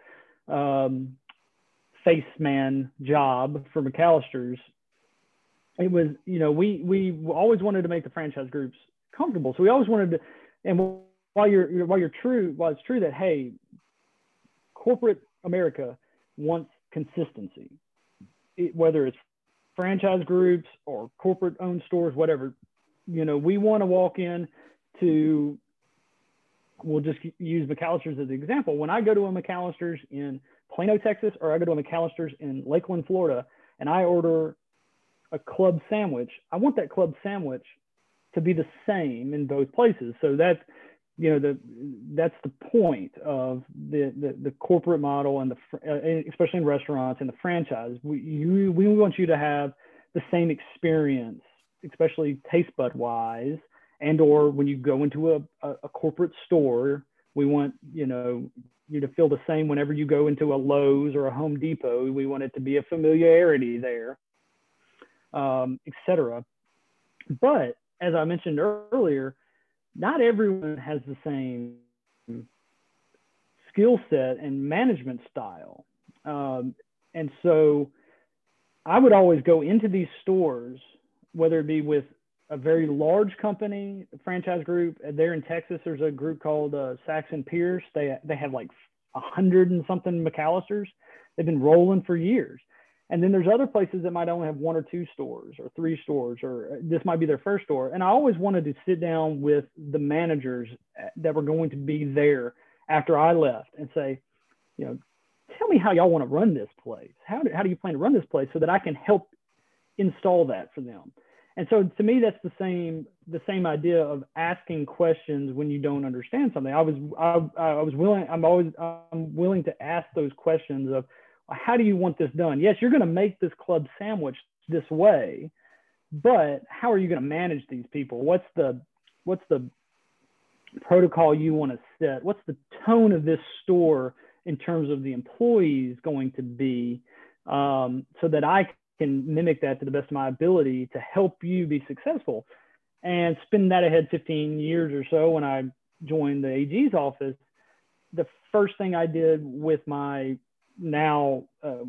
um, face man job for McAllister's, it was you know we we always wanted to make the franchise groups comfortable so we always wanted to and while you're while you're true, while it's true that hey, corporate America wants consistency, it, whether it's franchise groups or corporate owned stores, whatever. You know, we want to walk in to. We'll just use McAllister's as an example. When I go to a McAllister's in Plano, Texas, or I go to a McAllister's in Lakeland, Florida, and I order a club sandwich, I want that club sandwich to be the same in both places. So that's, you know the that's the point of the the, the corporate model and the uh, especially in restaurants and the franchise we you, we want you to have the same experience especially taste bud wise, and or when you go into a, a, a corporate store, we want you know you to feel the same whenever you go into a Lowe's or a Home Depot. We want it to be a familiarity there, um, etc. But as I mentioned earlier, not everyone has the same skill set and management style. Um, and so I would always go into these stores, whether it be with a very large company, franchise group. There in Texas, there's a group called uh, Saxon Pierce. They they have like a hundred and something McAllisters. They've been rolling for years. And then there's other places that might only have one or two stores or three stores, or uh, this might be their first store. And I always wanted to sit down with the managers uh, that were going to be there after I left and say, you know, tell me how y'all want to run this place. How do, how do you plan to run this place so that I can help install that for them? And so to me, that's the same the same idea of asking questions when you don't understand something. I was I, I was willing. I'm always I'm willing to ask those questions of how do you want this done? Yes, you're going to make this club sandwich this way, but how are you going to manage these people? What's the what's the protocol you want to set? What's the tone of this store in terms of the employees going to be um, so that I can mimic that to the best of my ability to help you be successful? And spin that ahead 15 years or so when I joined the AG's office, the first thing I did with my now uh,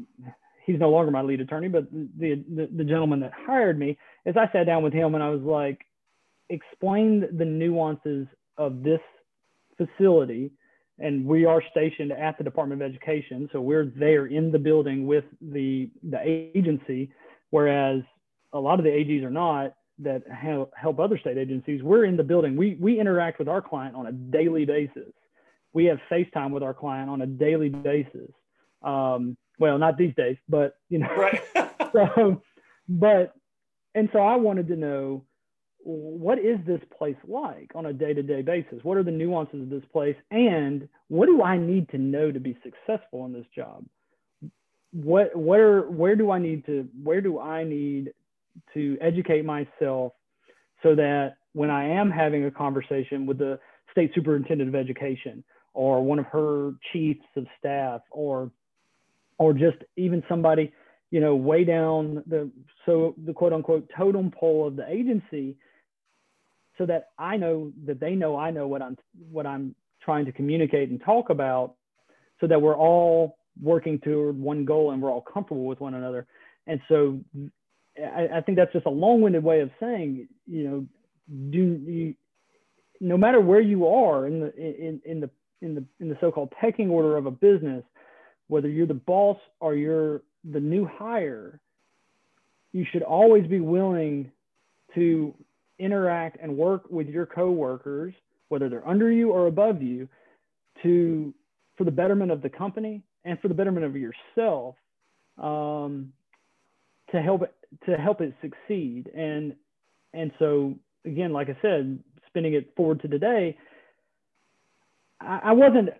he's no longer my lead attorney, but the, the, the gentleman that hired me, is I sat down with him and I was like, explain the nuances of this facility. And we are stationed at the Department of Education, so we're there in the building with the the agency, whereas a lot of the AGs are not that help other state agencies. We're in the building. We we interact with our client on a daily basis. We have FaceTime with our client on a daily basis. Um, well, not these days, but you know, right. so, but, and so I wanted to know what is this place like on a day-to-day basis? What are the nuances of this place, and what do I need to know to be successful in this job? What, where, where do I need to, where do I need to educate myself so that when I am having a conversation with the state superintendent of education or one of her chiefs of staff or or just even somebody, you know, way down the so the quote unquote totem pole of the agency, so that I know that they know I know what I'm what I'm trying to communicate and talk about, so that we're all working toward one goal and we're all comfortable with one another. And so I, I think that's just a long-winded way of saying, you know, do you, no matter where you are in the in, in the in the in the so-called pecking order of a business, whether you're the boss or you're the new hire, you should always be willing to interact and work with your coworkers, whether they're under you or above you, to for the betterment of the company and for the betterment of yourself, um, to help it to help it succeed. And and so again, like I said, spinning it forward to today, I, I wasn't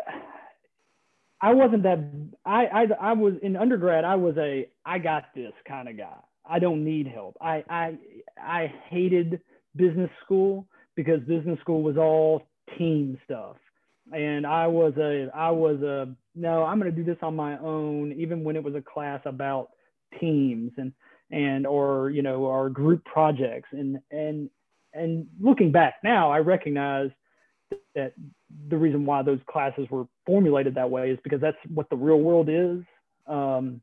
I wasn't that I, I I was in undergrad I was a I got this kind of guy. I don't need help. I I I hated business school because business school was all team stuff. And I was a I was a no, I'm going to do this on my own even when it was a class about teams and and or you know or group projects and and and looking back now I recognize that the reason why those classes were formulated that way is because that's what the real world is. Um,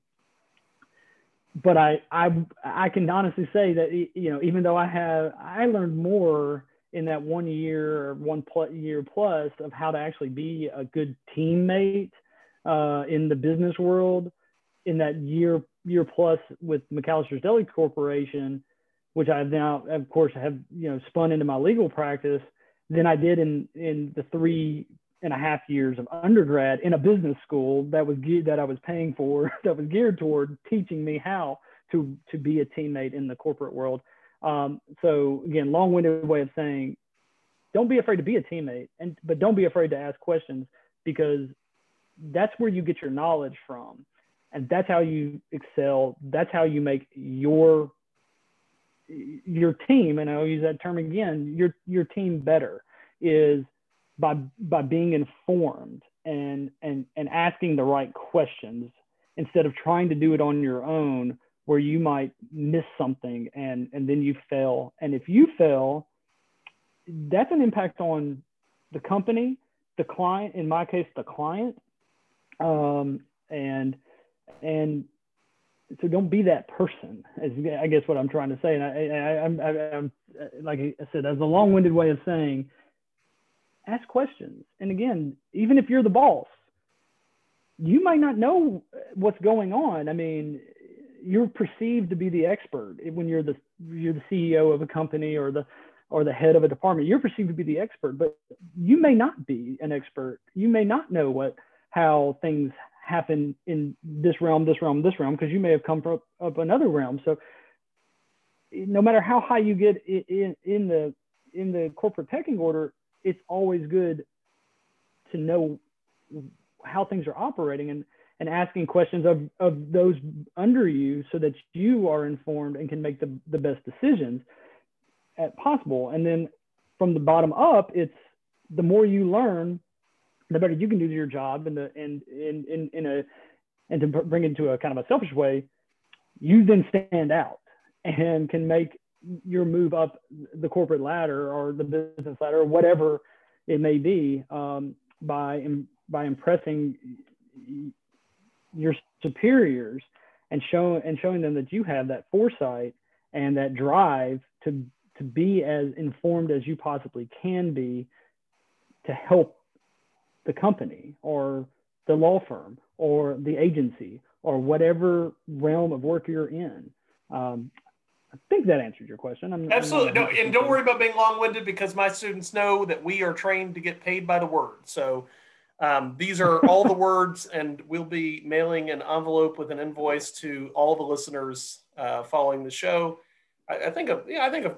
but I, I, I can honestly say that, you know, even though I have, I learned more in that one year or one plus year plus of how to actually be a good teammate uh, in the business world in that year, year plus with McAllister's Deli Corporation, which I've now, of course, have, you know, spun into my legal practice than I did in in the three and a half years of undergrad in a business school that was ge- that I was paying for that was geared toward teaching me how to to be a teammate in the corporate world. Um, so again, long-winded way of saying, don't be afraid to be a teammate, and but don't be afraid to ask questions because that's where you get your knowledge from, and that's how you excel. That's how you make your your team, and I'll use that term again, your your team better is by by being informed and and and asking the right questions instead of trying to do it on your own where you might miss something and and then you fail. And if you fail that's an impact on the company the client in my case the client. Um, and and so don't be that person is i guess what i'm trying to say. And i, I i'm i'm like i said that's a long-winded way of saying ask questions. And again even if you're the boss you might not know what's going on. I mean you're perceived to be the expert when you're the you're the ceo of a company or the or the head of a department. You're perceived to be the expert but you may not be an expert. You may not know what how things happen in this realm, this realm, this realm, because you may have come from up another realm. So no matter how high you get in, in the in the corporate pecking order, it's always good to know how things are operating and and asking questions of, of those under you so that you are informed and can make the, the best decisions at possible. And then from the bottom up, it's the more you learn, the better you can do your job and the and in in in a and to bring it into a kind of a selfish way, you then stand out and can make your move up the corporate ladder or the business ladder or whatever it may be um, by by impressing your superiors and show and showing them that you have that foresight and that drive to to be as informed as you possibly can be to help the company or the law firm or the agency or whatever realm of work you're in. Um, I think that answered your question. I'm, Absolutely. I'm no, and don't worry about being long-winded because my students know that we are trained to get paid by the word. So um, these are all the words, and we'll be mailing an envelope with an invoice to all the listeners uh, following the show. I, I think a, yeah, I think of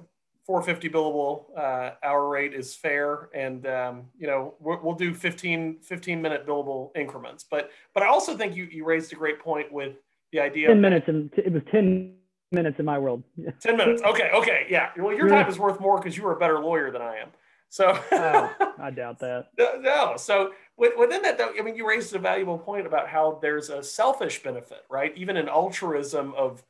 450 billable uh, hour rate is fair and um, you know we'll, do 15 15 minute billable increments but but i also think you, you raised a great point with the idea 10 minutes and it was 10 minutes in my world. 10 minutes. Okay okay yeah. Well your time is worth more because you are a better lawyer than i am. So oh, i doubt that. No so within that though i mean you raised a valuable point about how there's a selfish benefit right? Even an altruism of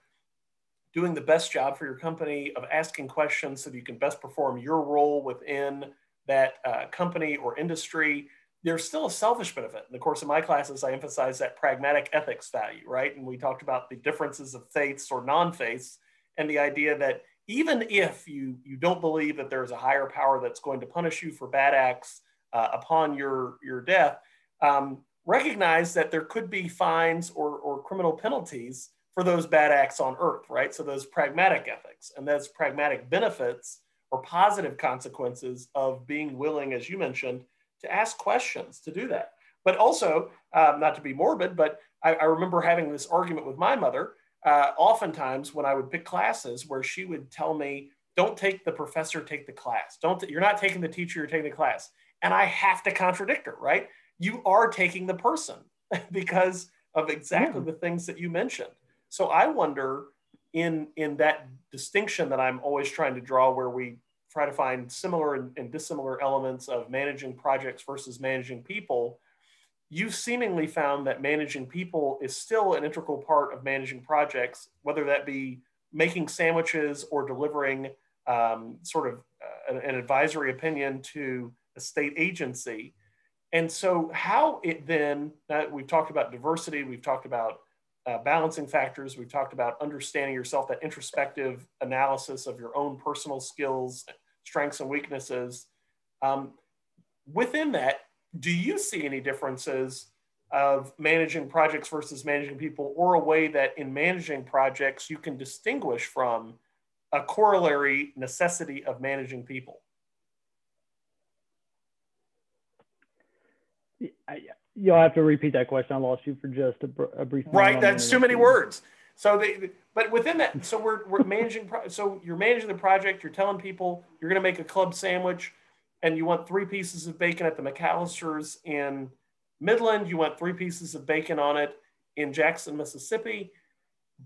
doing the best job for your company, of asking questions so that you can best perform your role within that uh, company or industry, there's still a selfish benefit. In the course of my classes, I emphasize that pragmatic ethics value, right? And we talked about the differences of faiths or non-faiths and the idea that even if you, you don't believe that there's a higher power that's going to punish you for bad acts uh, upon your, your death, um, recognize that there could be fines or, or criminal penalties for those bad acts on earth, right? So those pragmatic ethics and those pragmatic benefits or positive consequences of being willing, as you mentioned, to ask questions to do that. But also, um, not to be morbid, but I, I, remember having this argument with my mother. Uh, oftentimes, when I would pick classes, where she would tell me, "Don't take the professor, take the class. Don't you're not taking the teacher, you're taking the class." And I have to contradict her, right? You are taking the person because of exactly yeah. the things that you mentioned. So I wonder in in that distinction that I'm always trying to draw where we try to find similar and, and dissimilar elements of managing projects versus managing people, you've seemingly found that managing people is still an integral part of managing projects, whether that be making sandwiches or delivering um, sort of uh, an, an, advisory opinion to a state agency. And so, how it then, we've talked about diversity, we've talked about uh, balancing factors. We've talked about understanding yourself, that introspective analysis of your own personal skills, strengths, and weaknesses. Um, within that, do you see any differences of managing projects versus managing people, or a way that in managing projects you can distinguish from a corollary necessity of managing people? I, You'll have to repeat that question. I lost you for just a, a brief. Moment. Right, that's too many words. So they, but within that, so we're we're managing. So you're managing the project. You're telling people you're going to make a club sandwich, and you want three pieces of bacon at the McAllister's in Midland. You want three pieces of bacon on it in Jackson, Mississippi.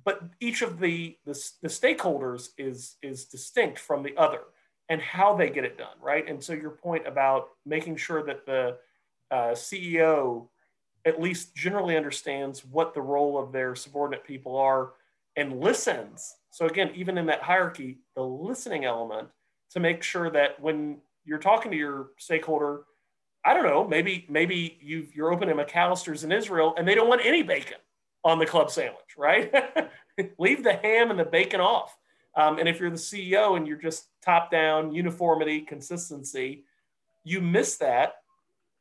but each of the, the, the stakeholders is is distinct from the other and how they get it done right and so your point about making sure that the uh, ceo at least generally understands what the role of their subordinate people are and listens so again even in that hierarchy the listening element to make sure that when you're talking to your stakeholder i don't know maybe maybe you you're opening mcallister's in israel and they don't want any bacon on the club sandwich, right? Leave the ham and the bacon off. Um, and if you're the CEO and you're just top down uniformity, consistency, you miss that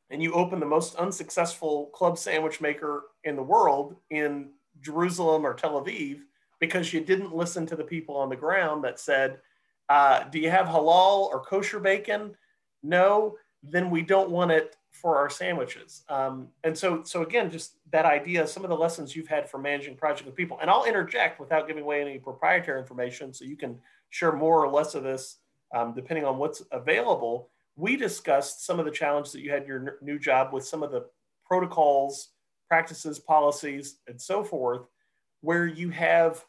and you open the most unsuccessful club sandwich maker in the world in Jerusalem or Tel Aviv because you didn't listen to the people on the ground that said, uh, Do you have halal or kosher bacon? No, then we don't want it for our sandwiches. Um, and so, so again, just that idea, some of the lessons you've had for managing project with people, and I'll interject without giving away any proprietary information, so you can share more or less of this um, depending on what's available. We discussed some of the challenges that you had in your new job with some of the protocols, practices, policies, and so forth, where you have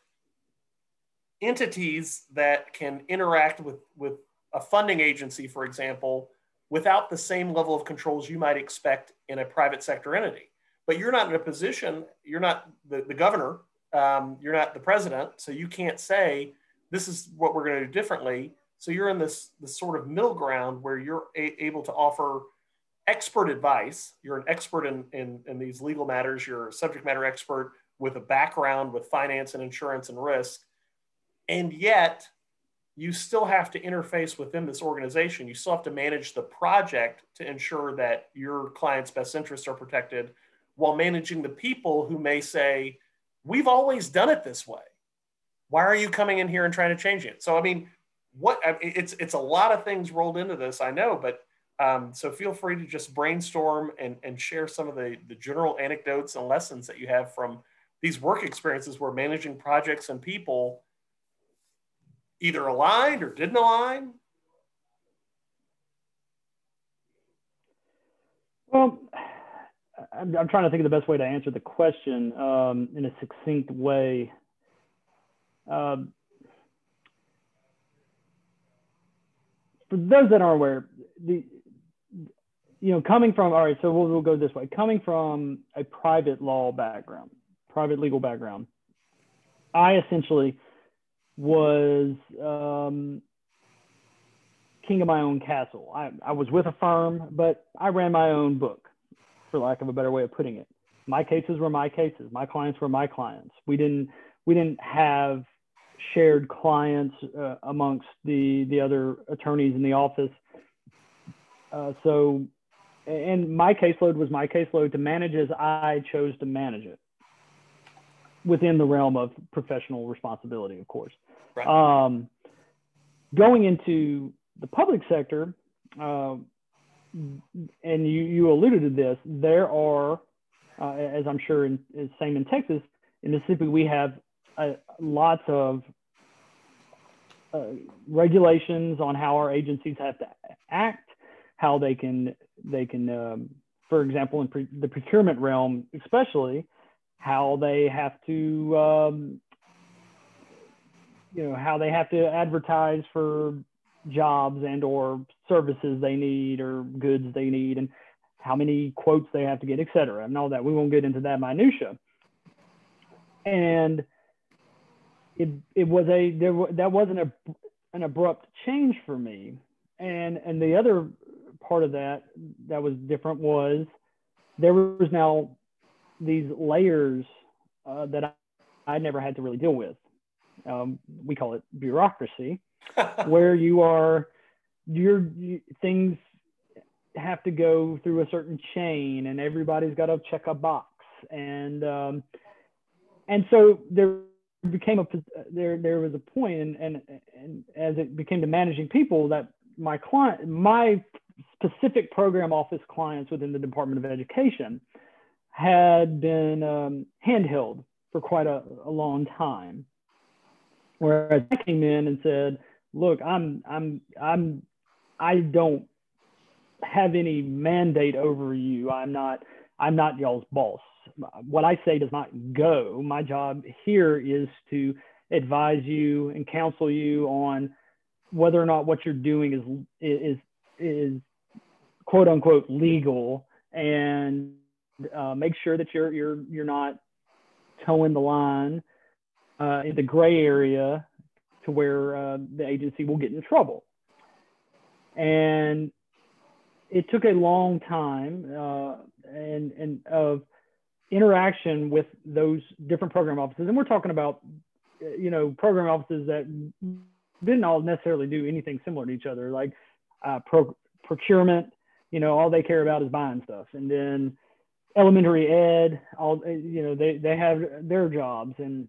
entities that can interact with with a funding agency, for example, without the same level of controls you might expect in a private sector entity. But you're not in a position, you're not the, the governor, um, you're not the president, so you can't say, this is what we're going to do differently. So you're in this, this sort of middle ground where you're a- able to offer expert advice. You're an expert in, in, in these legal matters, you're a subject matter expert with a background with finance and insurance and risk. And yet, you still have to interface within this organization. You still have to manage the project to ensure that your client's best interests are protected while managing the people who may say, We've always done it this way. Why are you coming in here and trying to change it? So, I mean, what it's it's a lot of things rolled into this, I know, but um, so feel free to just brainstorm and, and share some of the, the general anecdotes and lessons that you have from these work experiences where managing projects and people either aligned or didn't align? Well, I'm, I'm, trying to think of the best way to answer the question um, in a succinct way. Um, for those that aren't aware, the you know coming from all right, so we'll, we'll go this way. Coming from a private law background, private legal background, I essentially was um, king of my own castle. I, I was with a firm, but I ran my own book, for lack of a better way of putting it. My cases were my cases. My clients were my clients. We didn't we didn't have shared clients uh, amongst the the other attorneys in the office. Uh, so, and my caseload was my caseload to manage as I chose to manage it within the realm of professional responsibility, of course. Right. Um, going into the public sector, uh, and you, you alluded to this, there are, uh, as I'm sure in, same in Texas, in Mississippi, we have lots of uh, regulations on how our agencies have to act, how they can they can, um, for example, in pre- the procurement realm, especially, how they have to um, you know how they have to advertise for jobs and or services they need or goods they need and how many quotes they have to get et cetera and all that. We won't get into that minutia. And it, it was a there that wasn't a, an abrupt change for me and and the other part of that that was different was there was now these layers uh, that I, I never had to really deal with. Um, we call it bureaucracy, where you are, your you, things have to go through a certain chain, and everybody's got to check a box, and um, and so there became a there there was a point, and and and as it became to managing people, that my client my specific program office clients within the Department of Education had been um, handheld for quite a, a, long time. Whereas I came in and said, "Look, I'm I'm I'm I don't have any mandate over you. I'm not I'm not y'all's boss. What I say does not go. My job here is to advise you and counsel you on whether or not what you're doing is is is quote unquote legal and uh, make sure that you're you're you're not toeing the line uh, in the gray area to where uh, the agency will get in trouble. And it took a long time uh, and and of interaction with those different program offices, and we're talking about you know program offices that didn't all necessarily do anything similar to each other, like uh, pro- procurement. You know, all they care about is buying stuff, and then elementary ed, all you know, they they have their jobs, and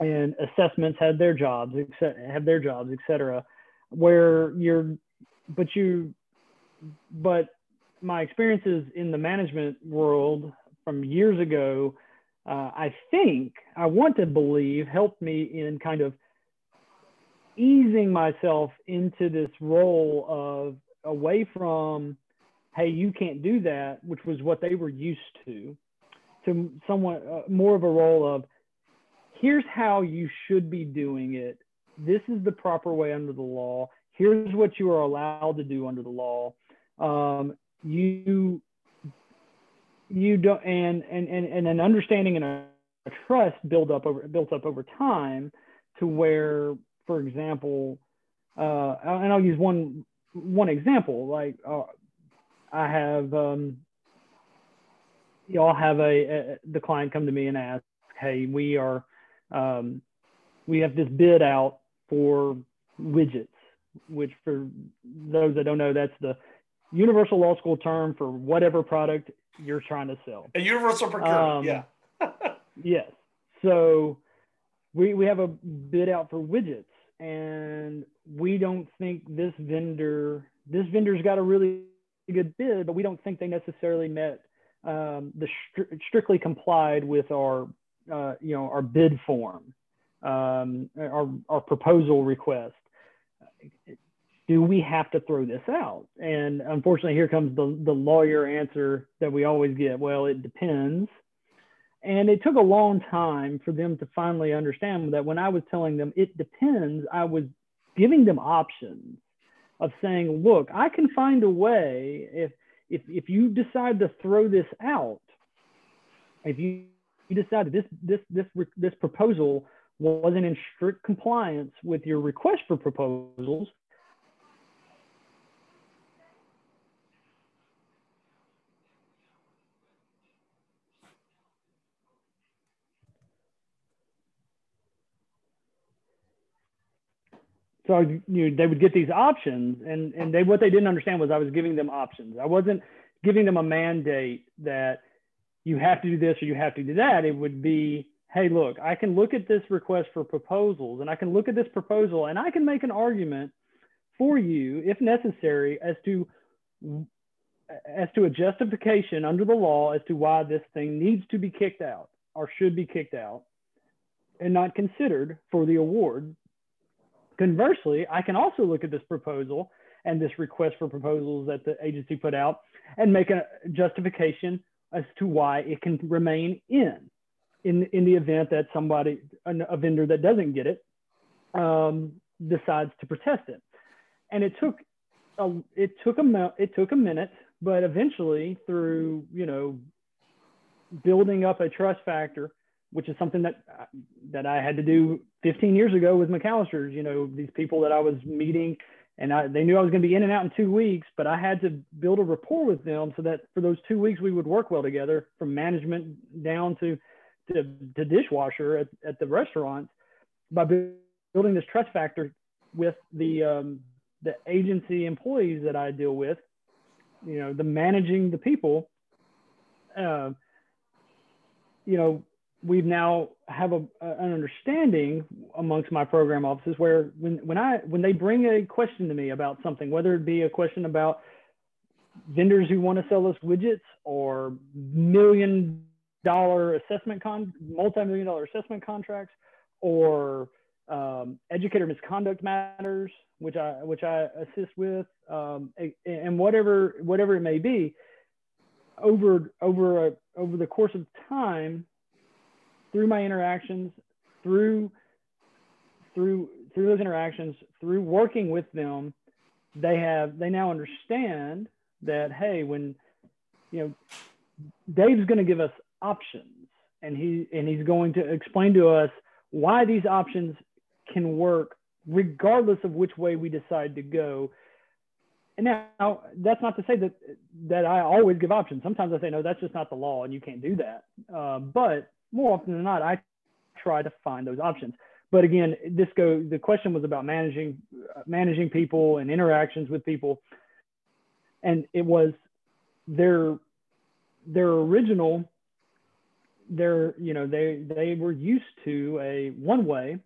and assessments had their jobs, have their jobs, etc. Where you're, but you, but my experiences in the management world from years ago, uh, I think I want to believe helped me in kind of easing myself into this role of away from, hey, you can't do that, which was what they were used to, to somewhat uh, more of a role of, here's how you should be doing it. This is the proper way under the law. Here's what you are allowed to do under the law. Um, you you don't and and and, and an understanding and a, a trust build up over built up over time to where for example, uh, and I'll use one one example. Like uh, I have, um, y'all have a, a, the client come to me and ask, "Hey, we are, um, we have this bid out for widgets, which for those that don't know, that's the universal law school term for whatever product you're trying to sell. A universal procurement, um, yeah. yes. So we we have a bid out for widgets and we don't think this vendor this vendor's got a really good bid but we don't think they necessarily met um, the stri- strictly complied with our uh, you know our bid form um, our, our proposal request do we have to throw this out? And unfortunately here comes the, the lawyer answer that we always get. Well it depends. And it took a long time for them to finally understand that when I was telling them it depends, I was giving them options of saying, look, I can find a way if if if you decide to throw this out, if you, you decide this this this this proposal wasn't in strict compliance with your request for proposals, so you know, they would get these options and and they what they didn't understand was i was giving them options. I wasn't giving them a mandate that you have to do this or you have to do that. It would be hey look i can look at this request for proposals and i can look at this proposal and i can make an argument for you if necessary as to as to a justification under the law as to why this thing needs to be kicked out or should be kicked out and not considered for the award Conversely, I can also look at this proposal and this request for proposals that the agency put out and make a justification as to why it can remain in, in, in the event that somebody, a vendor that doesn't get it, um, decides to protest it. And it took a, it took a, it took a minute, but eventually through, you know, building up a trust factor which is something that that I had to do 15 years ago with McAllister's. You know, these people that I was meeting, and I, they knew I was going to be in and out in two weeks, but I had to build a rapport with them so that for those two weeks we would work well together, from management down to to, to dishwasher at, at the restaurants, by building this trust factor with the um, the agency employees that I deal with. You know, the managing the people. Uh, you know, we've now have a, an understanding amongst my program offices where when, when I when they bring a question to me about something, whether it be a question about vendors who want to sell us widgets or million dollar assessment con multi-million dollar assessment contracts or um, educator misconduct matters, which I which I assist with, um, and whatever whatever it may be, over over a, over the course of time, through my interactions, through through through those interactions, through working with them, they have they now understand that hey, when you know Dave's going to give us options, and he and he's going to explain to us why these options can work regardless of which way we decide to go. And now that's not to say that that I always give options. Sometimes I say no, that's just not the law, and you can't do that. Uh, but more often than not, I try to find those options. But again, this go the question was about managing uh, managing people and interactions with people, and it was their their original their you know they they were used to a one way.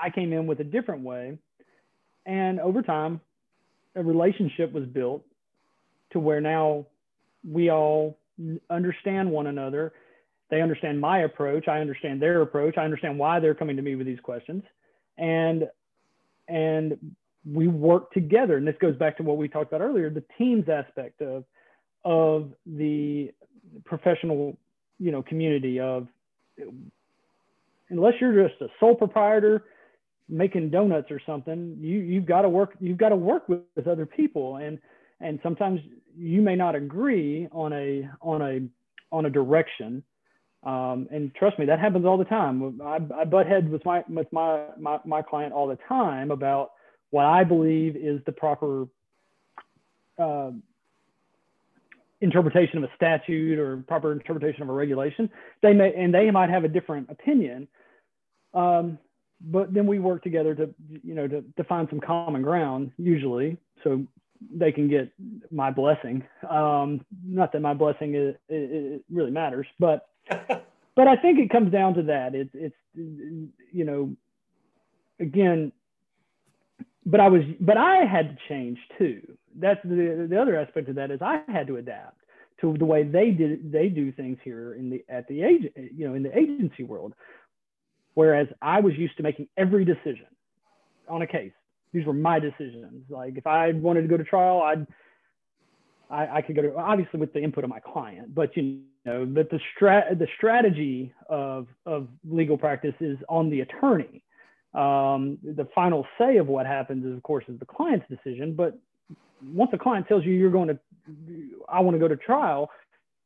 I came in with a different way. And over time a relationship was built to where now we all understand one another they understand my approach i understand their approach i understand why they're coming to me with these questions. And and we work together. And this goes back to what we talked about earlier the teams aspect of of the professional you know community of unless you're just a sole proprietor making donuts or something you you've got to work you've got to work with, with other people. And and sometimes you may not agree on a on a on a direction um, and trust me that happens all the time I, I butt heads with my with my, my my client all the time about what i believe is the proper uh, interpretation of a statute or proper interpretation of a regulation. They may, and they might have a different opinion. Um, but then we work together to, you know, to, to find some common ground usually. So they can get my blessing. Um, not that my blessing is, it, really matters, but, but I think it comes down to that. It's, it's, you know, again, but I was, but I had to change too that's the the other aspect of that is I had to adapt to the way they did they do things here in the at the agent you know in the agency world, whereas I was used to making every decision on a case. These were my decisions. Like if I wanted to go to trial, I'd I, I could go to obviously with the input of my client, but you know, but the strat the strategy of of legal practice is on the attorney. Um, the final say of what happens is, of course, is the client's decision. But once a client tells you you're going to, I want to go to trial,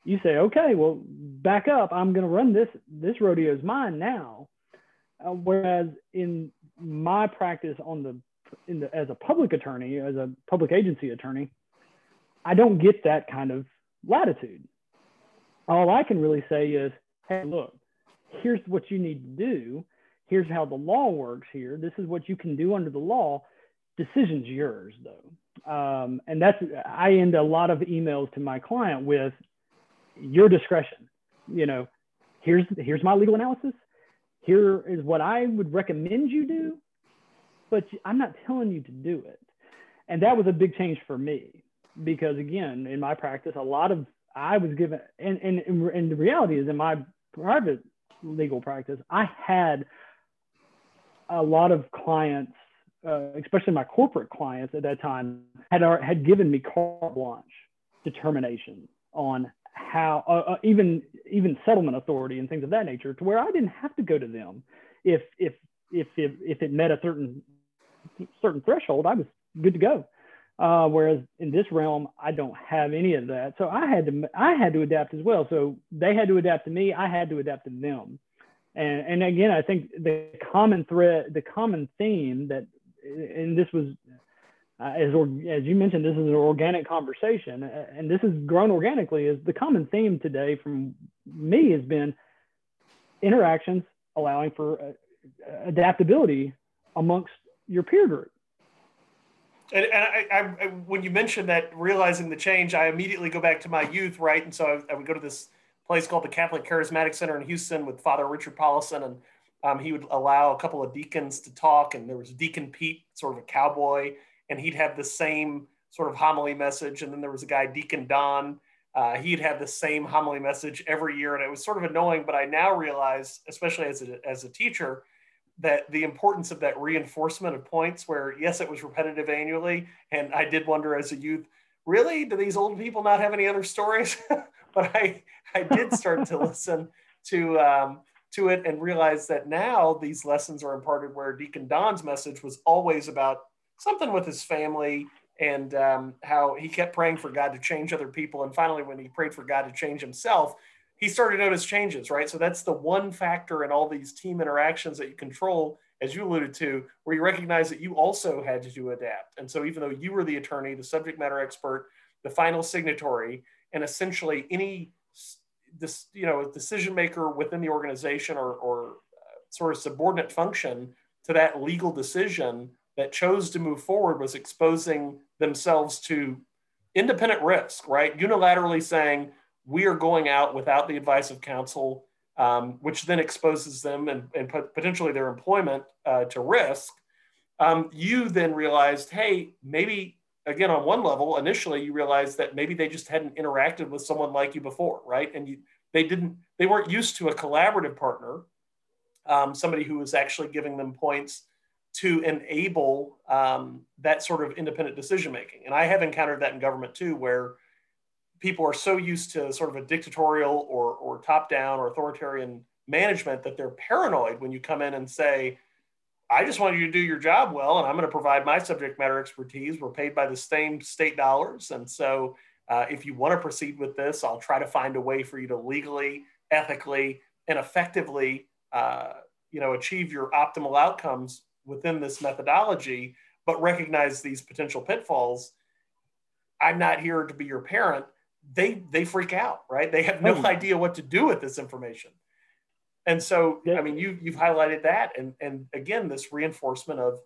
you say, okay, well, back up. I'm going to run this. This rodeo is mine now. Uh, whereas in my practice on the, in the, as a public attorney, as a public agency attorney, I don't get that kind of latitude. All I can really say is, hey, look, here's what you need to do. Here's how the law works here. This is what you can do under the law. Decision's yours, though um, and that's i end a lot of emails to my client with your discretion you know here's here's my legal analysis here is what i would recommend you do but i'm not telling you to do it and that was a big change for me because again in my practice a lot of i was given and and, and the reality is in my private legal practice i had a lot of clients uh, especially my corporate clients at that time, had had given me carte blanche determination on how uh, uh, even even settlement authority and things of that nature, to where I didn't have to go to them if if if if, if it met a certain certain threshold, I was good to go. Uh, whereas in this realm, I don't have any of that. So I had to I had to adapt as well. So they had to adapt to me. I had to adapt to them. And, and again, I think the common thread, the common theme that and this was uh, as, or, as you mentioned, this is an organic conversation, and this has grown organically. Is the common theme today from me has been interactions allowing for uh, adaptability amongst your peer group. And, and I, I, when you mentioned that, realizing the change, I immediately go back to my youth, right? And so I, would go to this place called the Catholic Charismatic Center in Houston with Father Richard Paulison, and um, he would allow a couple of deacons to talk, and there was Deacon Pete, sort of a cowboy, and he'd have the same sort of homily message. And then there was a guy, Deacon Don. Uh, he'd have the same homily message every year, and it was sort of annoying. But I now realize, especially as a, as a teacher, that the importance of that reinforcement of points, where yes, it was repetitive annually, and I did wonder as a youth, really, do these old people not have any other stories? but I I did start to listen to um, to it and realize that now these lessons are imparted where Deacon Don's message was always about something with his family and um, how he kept praying for God to change other people. And finally, when he prayed for God to change himself, he started to notice changes, right? So that's the one factor in all these team interactions that you control, as you alluded to, where you recognize that you also had to adapt. And so even though you were the attorney, the subject matter expert, the final signatory, and essentially any this you know decision maker within the organization or, or uh, sort of subordinate function to that legal decision that chose to move forward was exposing themselves to independent risk, right? Unilaterally saying, we are going out without the advice of counsel, um, which then exposes them and, and potentially their employment uh, to risk. Um, you then realized, hey, maybe again on one level, initially you realized that maybe they just hadn't interacted with someone like you before, right? And you they didn't they weren't used to a collaborative partner, um, somebody who was actually giving them points to enable um, that sort of independent decision making. And I have encountered that in government too, where people are so used to sort of a dictatorial or, or top down or authoritarian management that they're paranoid when you come in and say, I just want you to do your job well, and I'm going to provide my subject matter expertise. We're paid by the same state dollars. And so uh, if you want to proceed with this, I'll try to find a way for you to legally, ethically, and effectively, uh, you know, achieve your optimal outcomes within this methodology, but recognize these potential pitfalls. I'm not here to be your parent. They they freak out, right? They have no oh. idea what to do with this information. And so, yeah. I mean, you you've highlighted that, and and again, this reinforcement of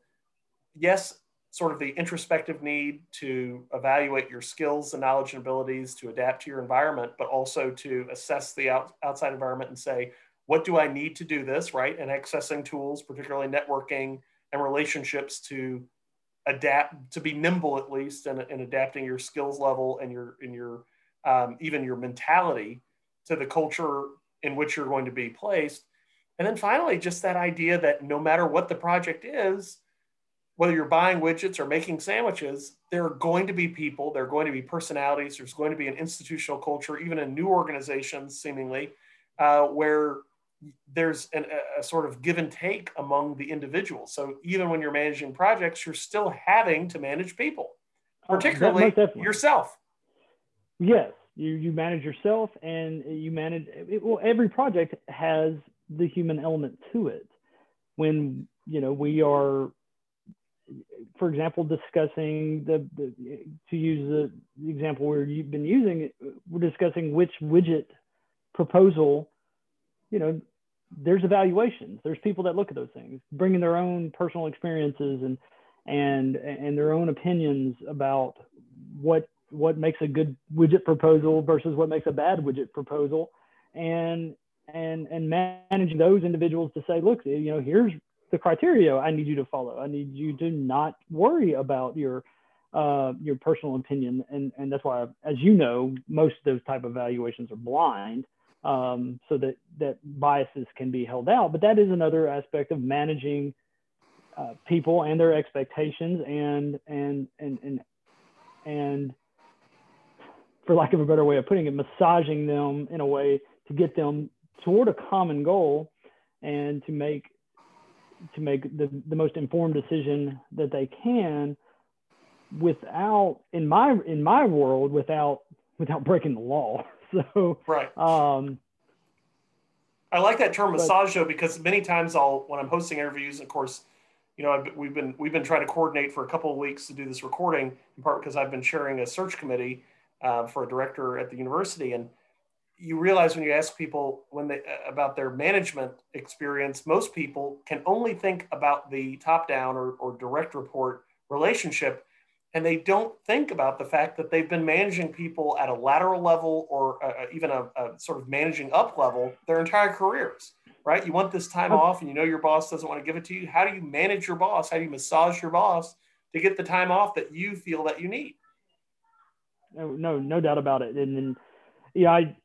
yes, sort of the introspective need to evaluate your skills and knowledge and abilities to adapt to your environment, but also to assess the out, outside environment and say, what do I need to do this, right? And accessing tools, particularly networking and relationships to adapt, to be nimble at least, and, and adapting your skills level and your, and your um, even your mentality to the culture in which you're going to be placed. And then finally, just that idea that no matter what the project is, whether you're buying widgets or making sandwiches, there are going to be people, there are going to be personalities, there's going to be an institutional culture, even in new organizations, seemingly, uh, where there's an, a, a, sort of give and take among the individuals. So even when you're managing projects, you're still having to manage people, oh, particularly yourself. Yes, you you manage yourself, and you manage. Well, every project has the human element to it. When you know we are for example, discussing the, the, to use the example where you've been using, we're discussing which widget proposal, you know, there's evaluations. There's people that look at those things, bringing their own personal experiences and and and their own opinions about what what makes a good widget proposal versus what makes a bad widget proposal, and and and managing those individuals to say, look, you know, here's the criteria I need you to follow. I need you to not worry about your uh, your personal opinion, and and that's why, as you know, most of those type of evaluations are blind, um, so that that biases can be held out. But that is another aspect of managing uh, people and their expectations, and and and and and for lack of a better way of putting it, massaging them in a way to get them toward a common goal and to make to make the, the most informed decision that they can without in my in my world without without breaking the law. So right. um i like that term massage though because many times i'll when i'm hosting interviews of course you know I've, we've been we've been trying to coordinate for a couple of weeks to do this recording in part because i've been chairing a search committee uh, for a director at the university. And you realize when you ask people when they uh, about their management experience most people can only think about the top down or, or direct report relationship. And they don't think about the fact that they've been managing people at a lateral level or uh, uh even a, a, sort of managing up level their entire careers right? You want this time off and you know your boss doesn't want to give it to you. How do you manage your boss? How do you massage your boss to get the time off that you feel that you need no no, doubt about it and, and yeah i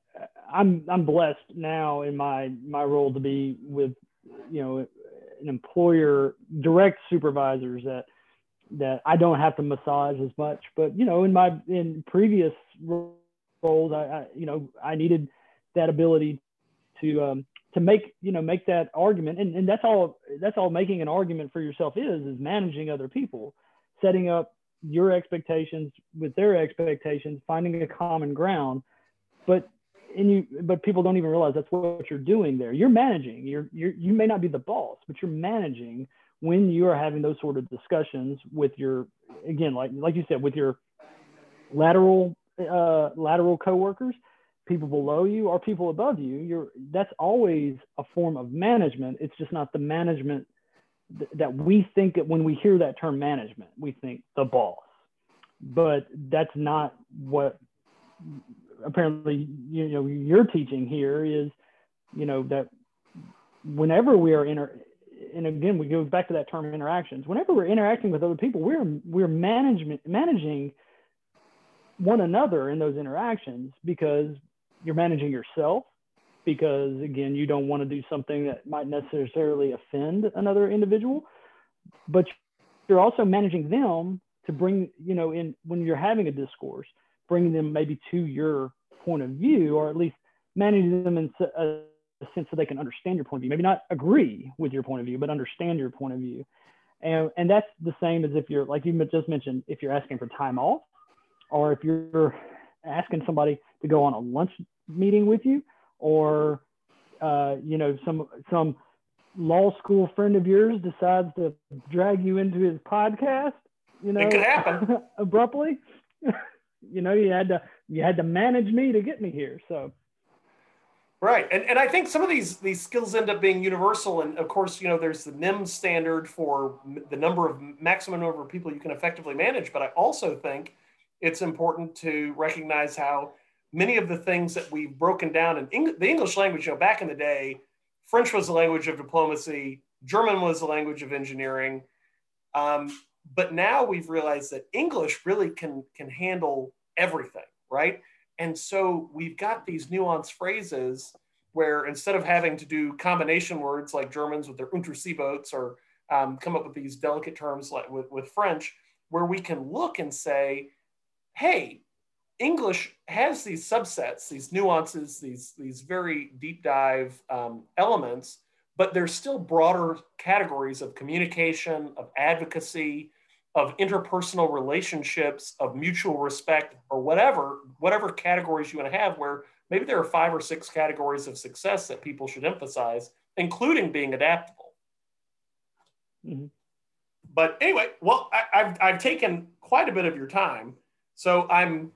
I'm I'm blessed now in my my role to be with you know an employer direct supervisors that that I don't have to massage as much. But you know, in my in previous roles. I, I you know, I needed that ability to um, to make you know make that argument, and, and that's all that's all making an argument for yourself is is managing other people, setting up your expectations with their expectations, finding a common ground, but and you but people don't even realize that's what you're doing there. You're managing. You're you're you may not be the boss, but you're managing when you are having those sort of discussions with your again like like you said with your lateral uh, lateral coworkers people below you or people above you you're that's always a form of management it's just not the management th- that we think that when we hear that term management we think the boss. But that's not what apparently you know you're teaching here is you know that whenever we are inter and again we go back to that term interactions whenever we're interacting with other people we're we're management managing one another in those interactions because you're managing yourself because again you don't want to do something that might necessarily offend another individual but you're also managing them to bring you know in when you're having a discourse bringing them maybe to your point of view or at least managing them in a sense so they can understand your point of view. Maybe not agree with your point of view but understand your point of view. And and that's the same as if you're like you just mentioned if you're asking for time off or if you're asking somebody to go on a lunch meeting with you, or uh, you know some some law school friend of yours decides to drag you into his podcast, you know, it could happen abruptly. you know, you had to you had to manage me to get me here. So Right, and and I think some of these these skills end up being universal. And of course, you know, there's the NIM standard for the number of maximum number of people you can effectively manage. But I also think it's important to recognize how many of the things that we've broken down in Eng- the English language, you know, back in the day, French was the language of diplomacy, German was the language of engineering. Um, but now we've realized that English really can, can handle everything, right? And so we've got these nuanced phrases where instead of having to do combination words like Germans with their Unterseeboots or um, come up with these delicate terms like with, with French, where we can look and say, hey, English has these subsets, these nuances, these, these very deep dive um, elements, but there's still broader categories of communication, of advocacy, of interpersonal relationships, of mutual respect, or whatever, whatever categories you want to have, where maybe there are five or six categories of success that people should emphasize, including being adaptable. Mm-hmm. But anyway, well, I, have I've taken quite a bit of your time. So I'm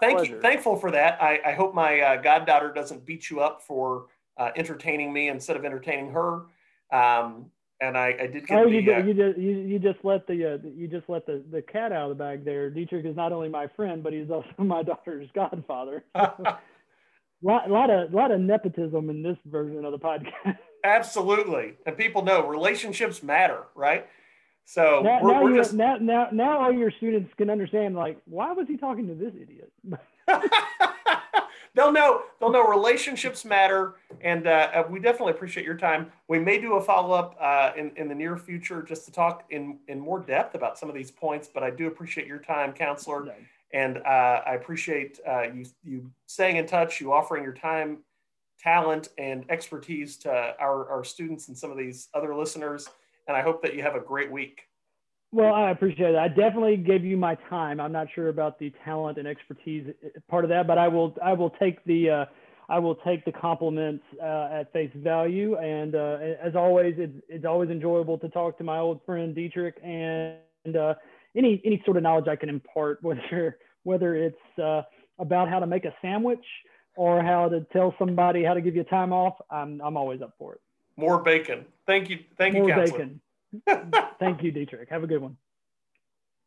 thank you, thankful for that. I, I hope my uh, goddaughter doesn't beat you up for uh, entertaining me instead of entertaining her. Um, and I, I did get. Oh, the, you, did, uh, you just you, you just let the uh, you just let the, the cat out of the bag there. Dietrich is not only my friend, but he's also my daughter's godfather. lot, lot of lot of nepotism in this version of the podcast. Absolutely, and people know relationships matter, right? So now, we're, now, we're just... now, now, now all your students can understand, like, why was he talking to this idiot? they'll know. They'll know relationships matter, and uh, uh, we definitely appreciate your time. We may do a follow up uh, in in the near future just to talk in in more depth about some of these points. But I do appreciate your time, counselor, and uh, I appreciate uh, you you staying in touch, you offering your time, talent, and expertise to our our students and some of these other listeners and I hope that you have a great week. Well, I appreciate it. I definitely gave you my time. I'm not sure about the talent and expertise part of that, but I will I will take the uh, I will take the compliments uh, at face value. And uh, as always, it's, it's always enjoyable to talk to my old friend Dietrich and uh, any any sort of knowledge I can impart, whether whether it's uh, about how to make a sandwich or how to tell somebody how to give you time off. I'm I'm always up for it. More bacon. Thank you. Thank More you, Counselor. bacon. Thank you, Dietrich. Have a good one.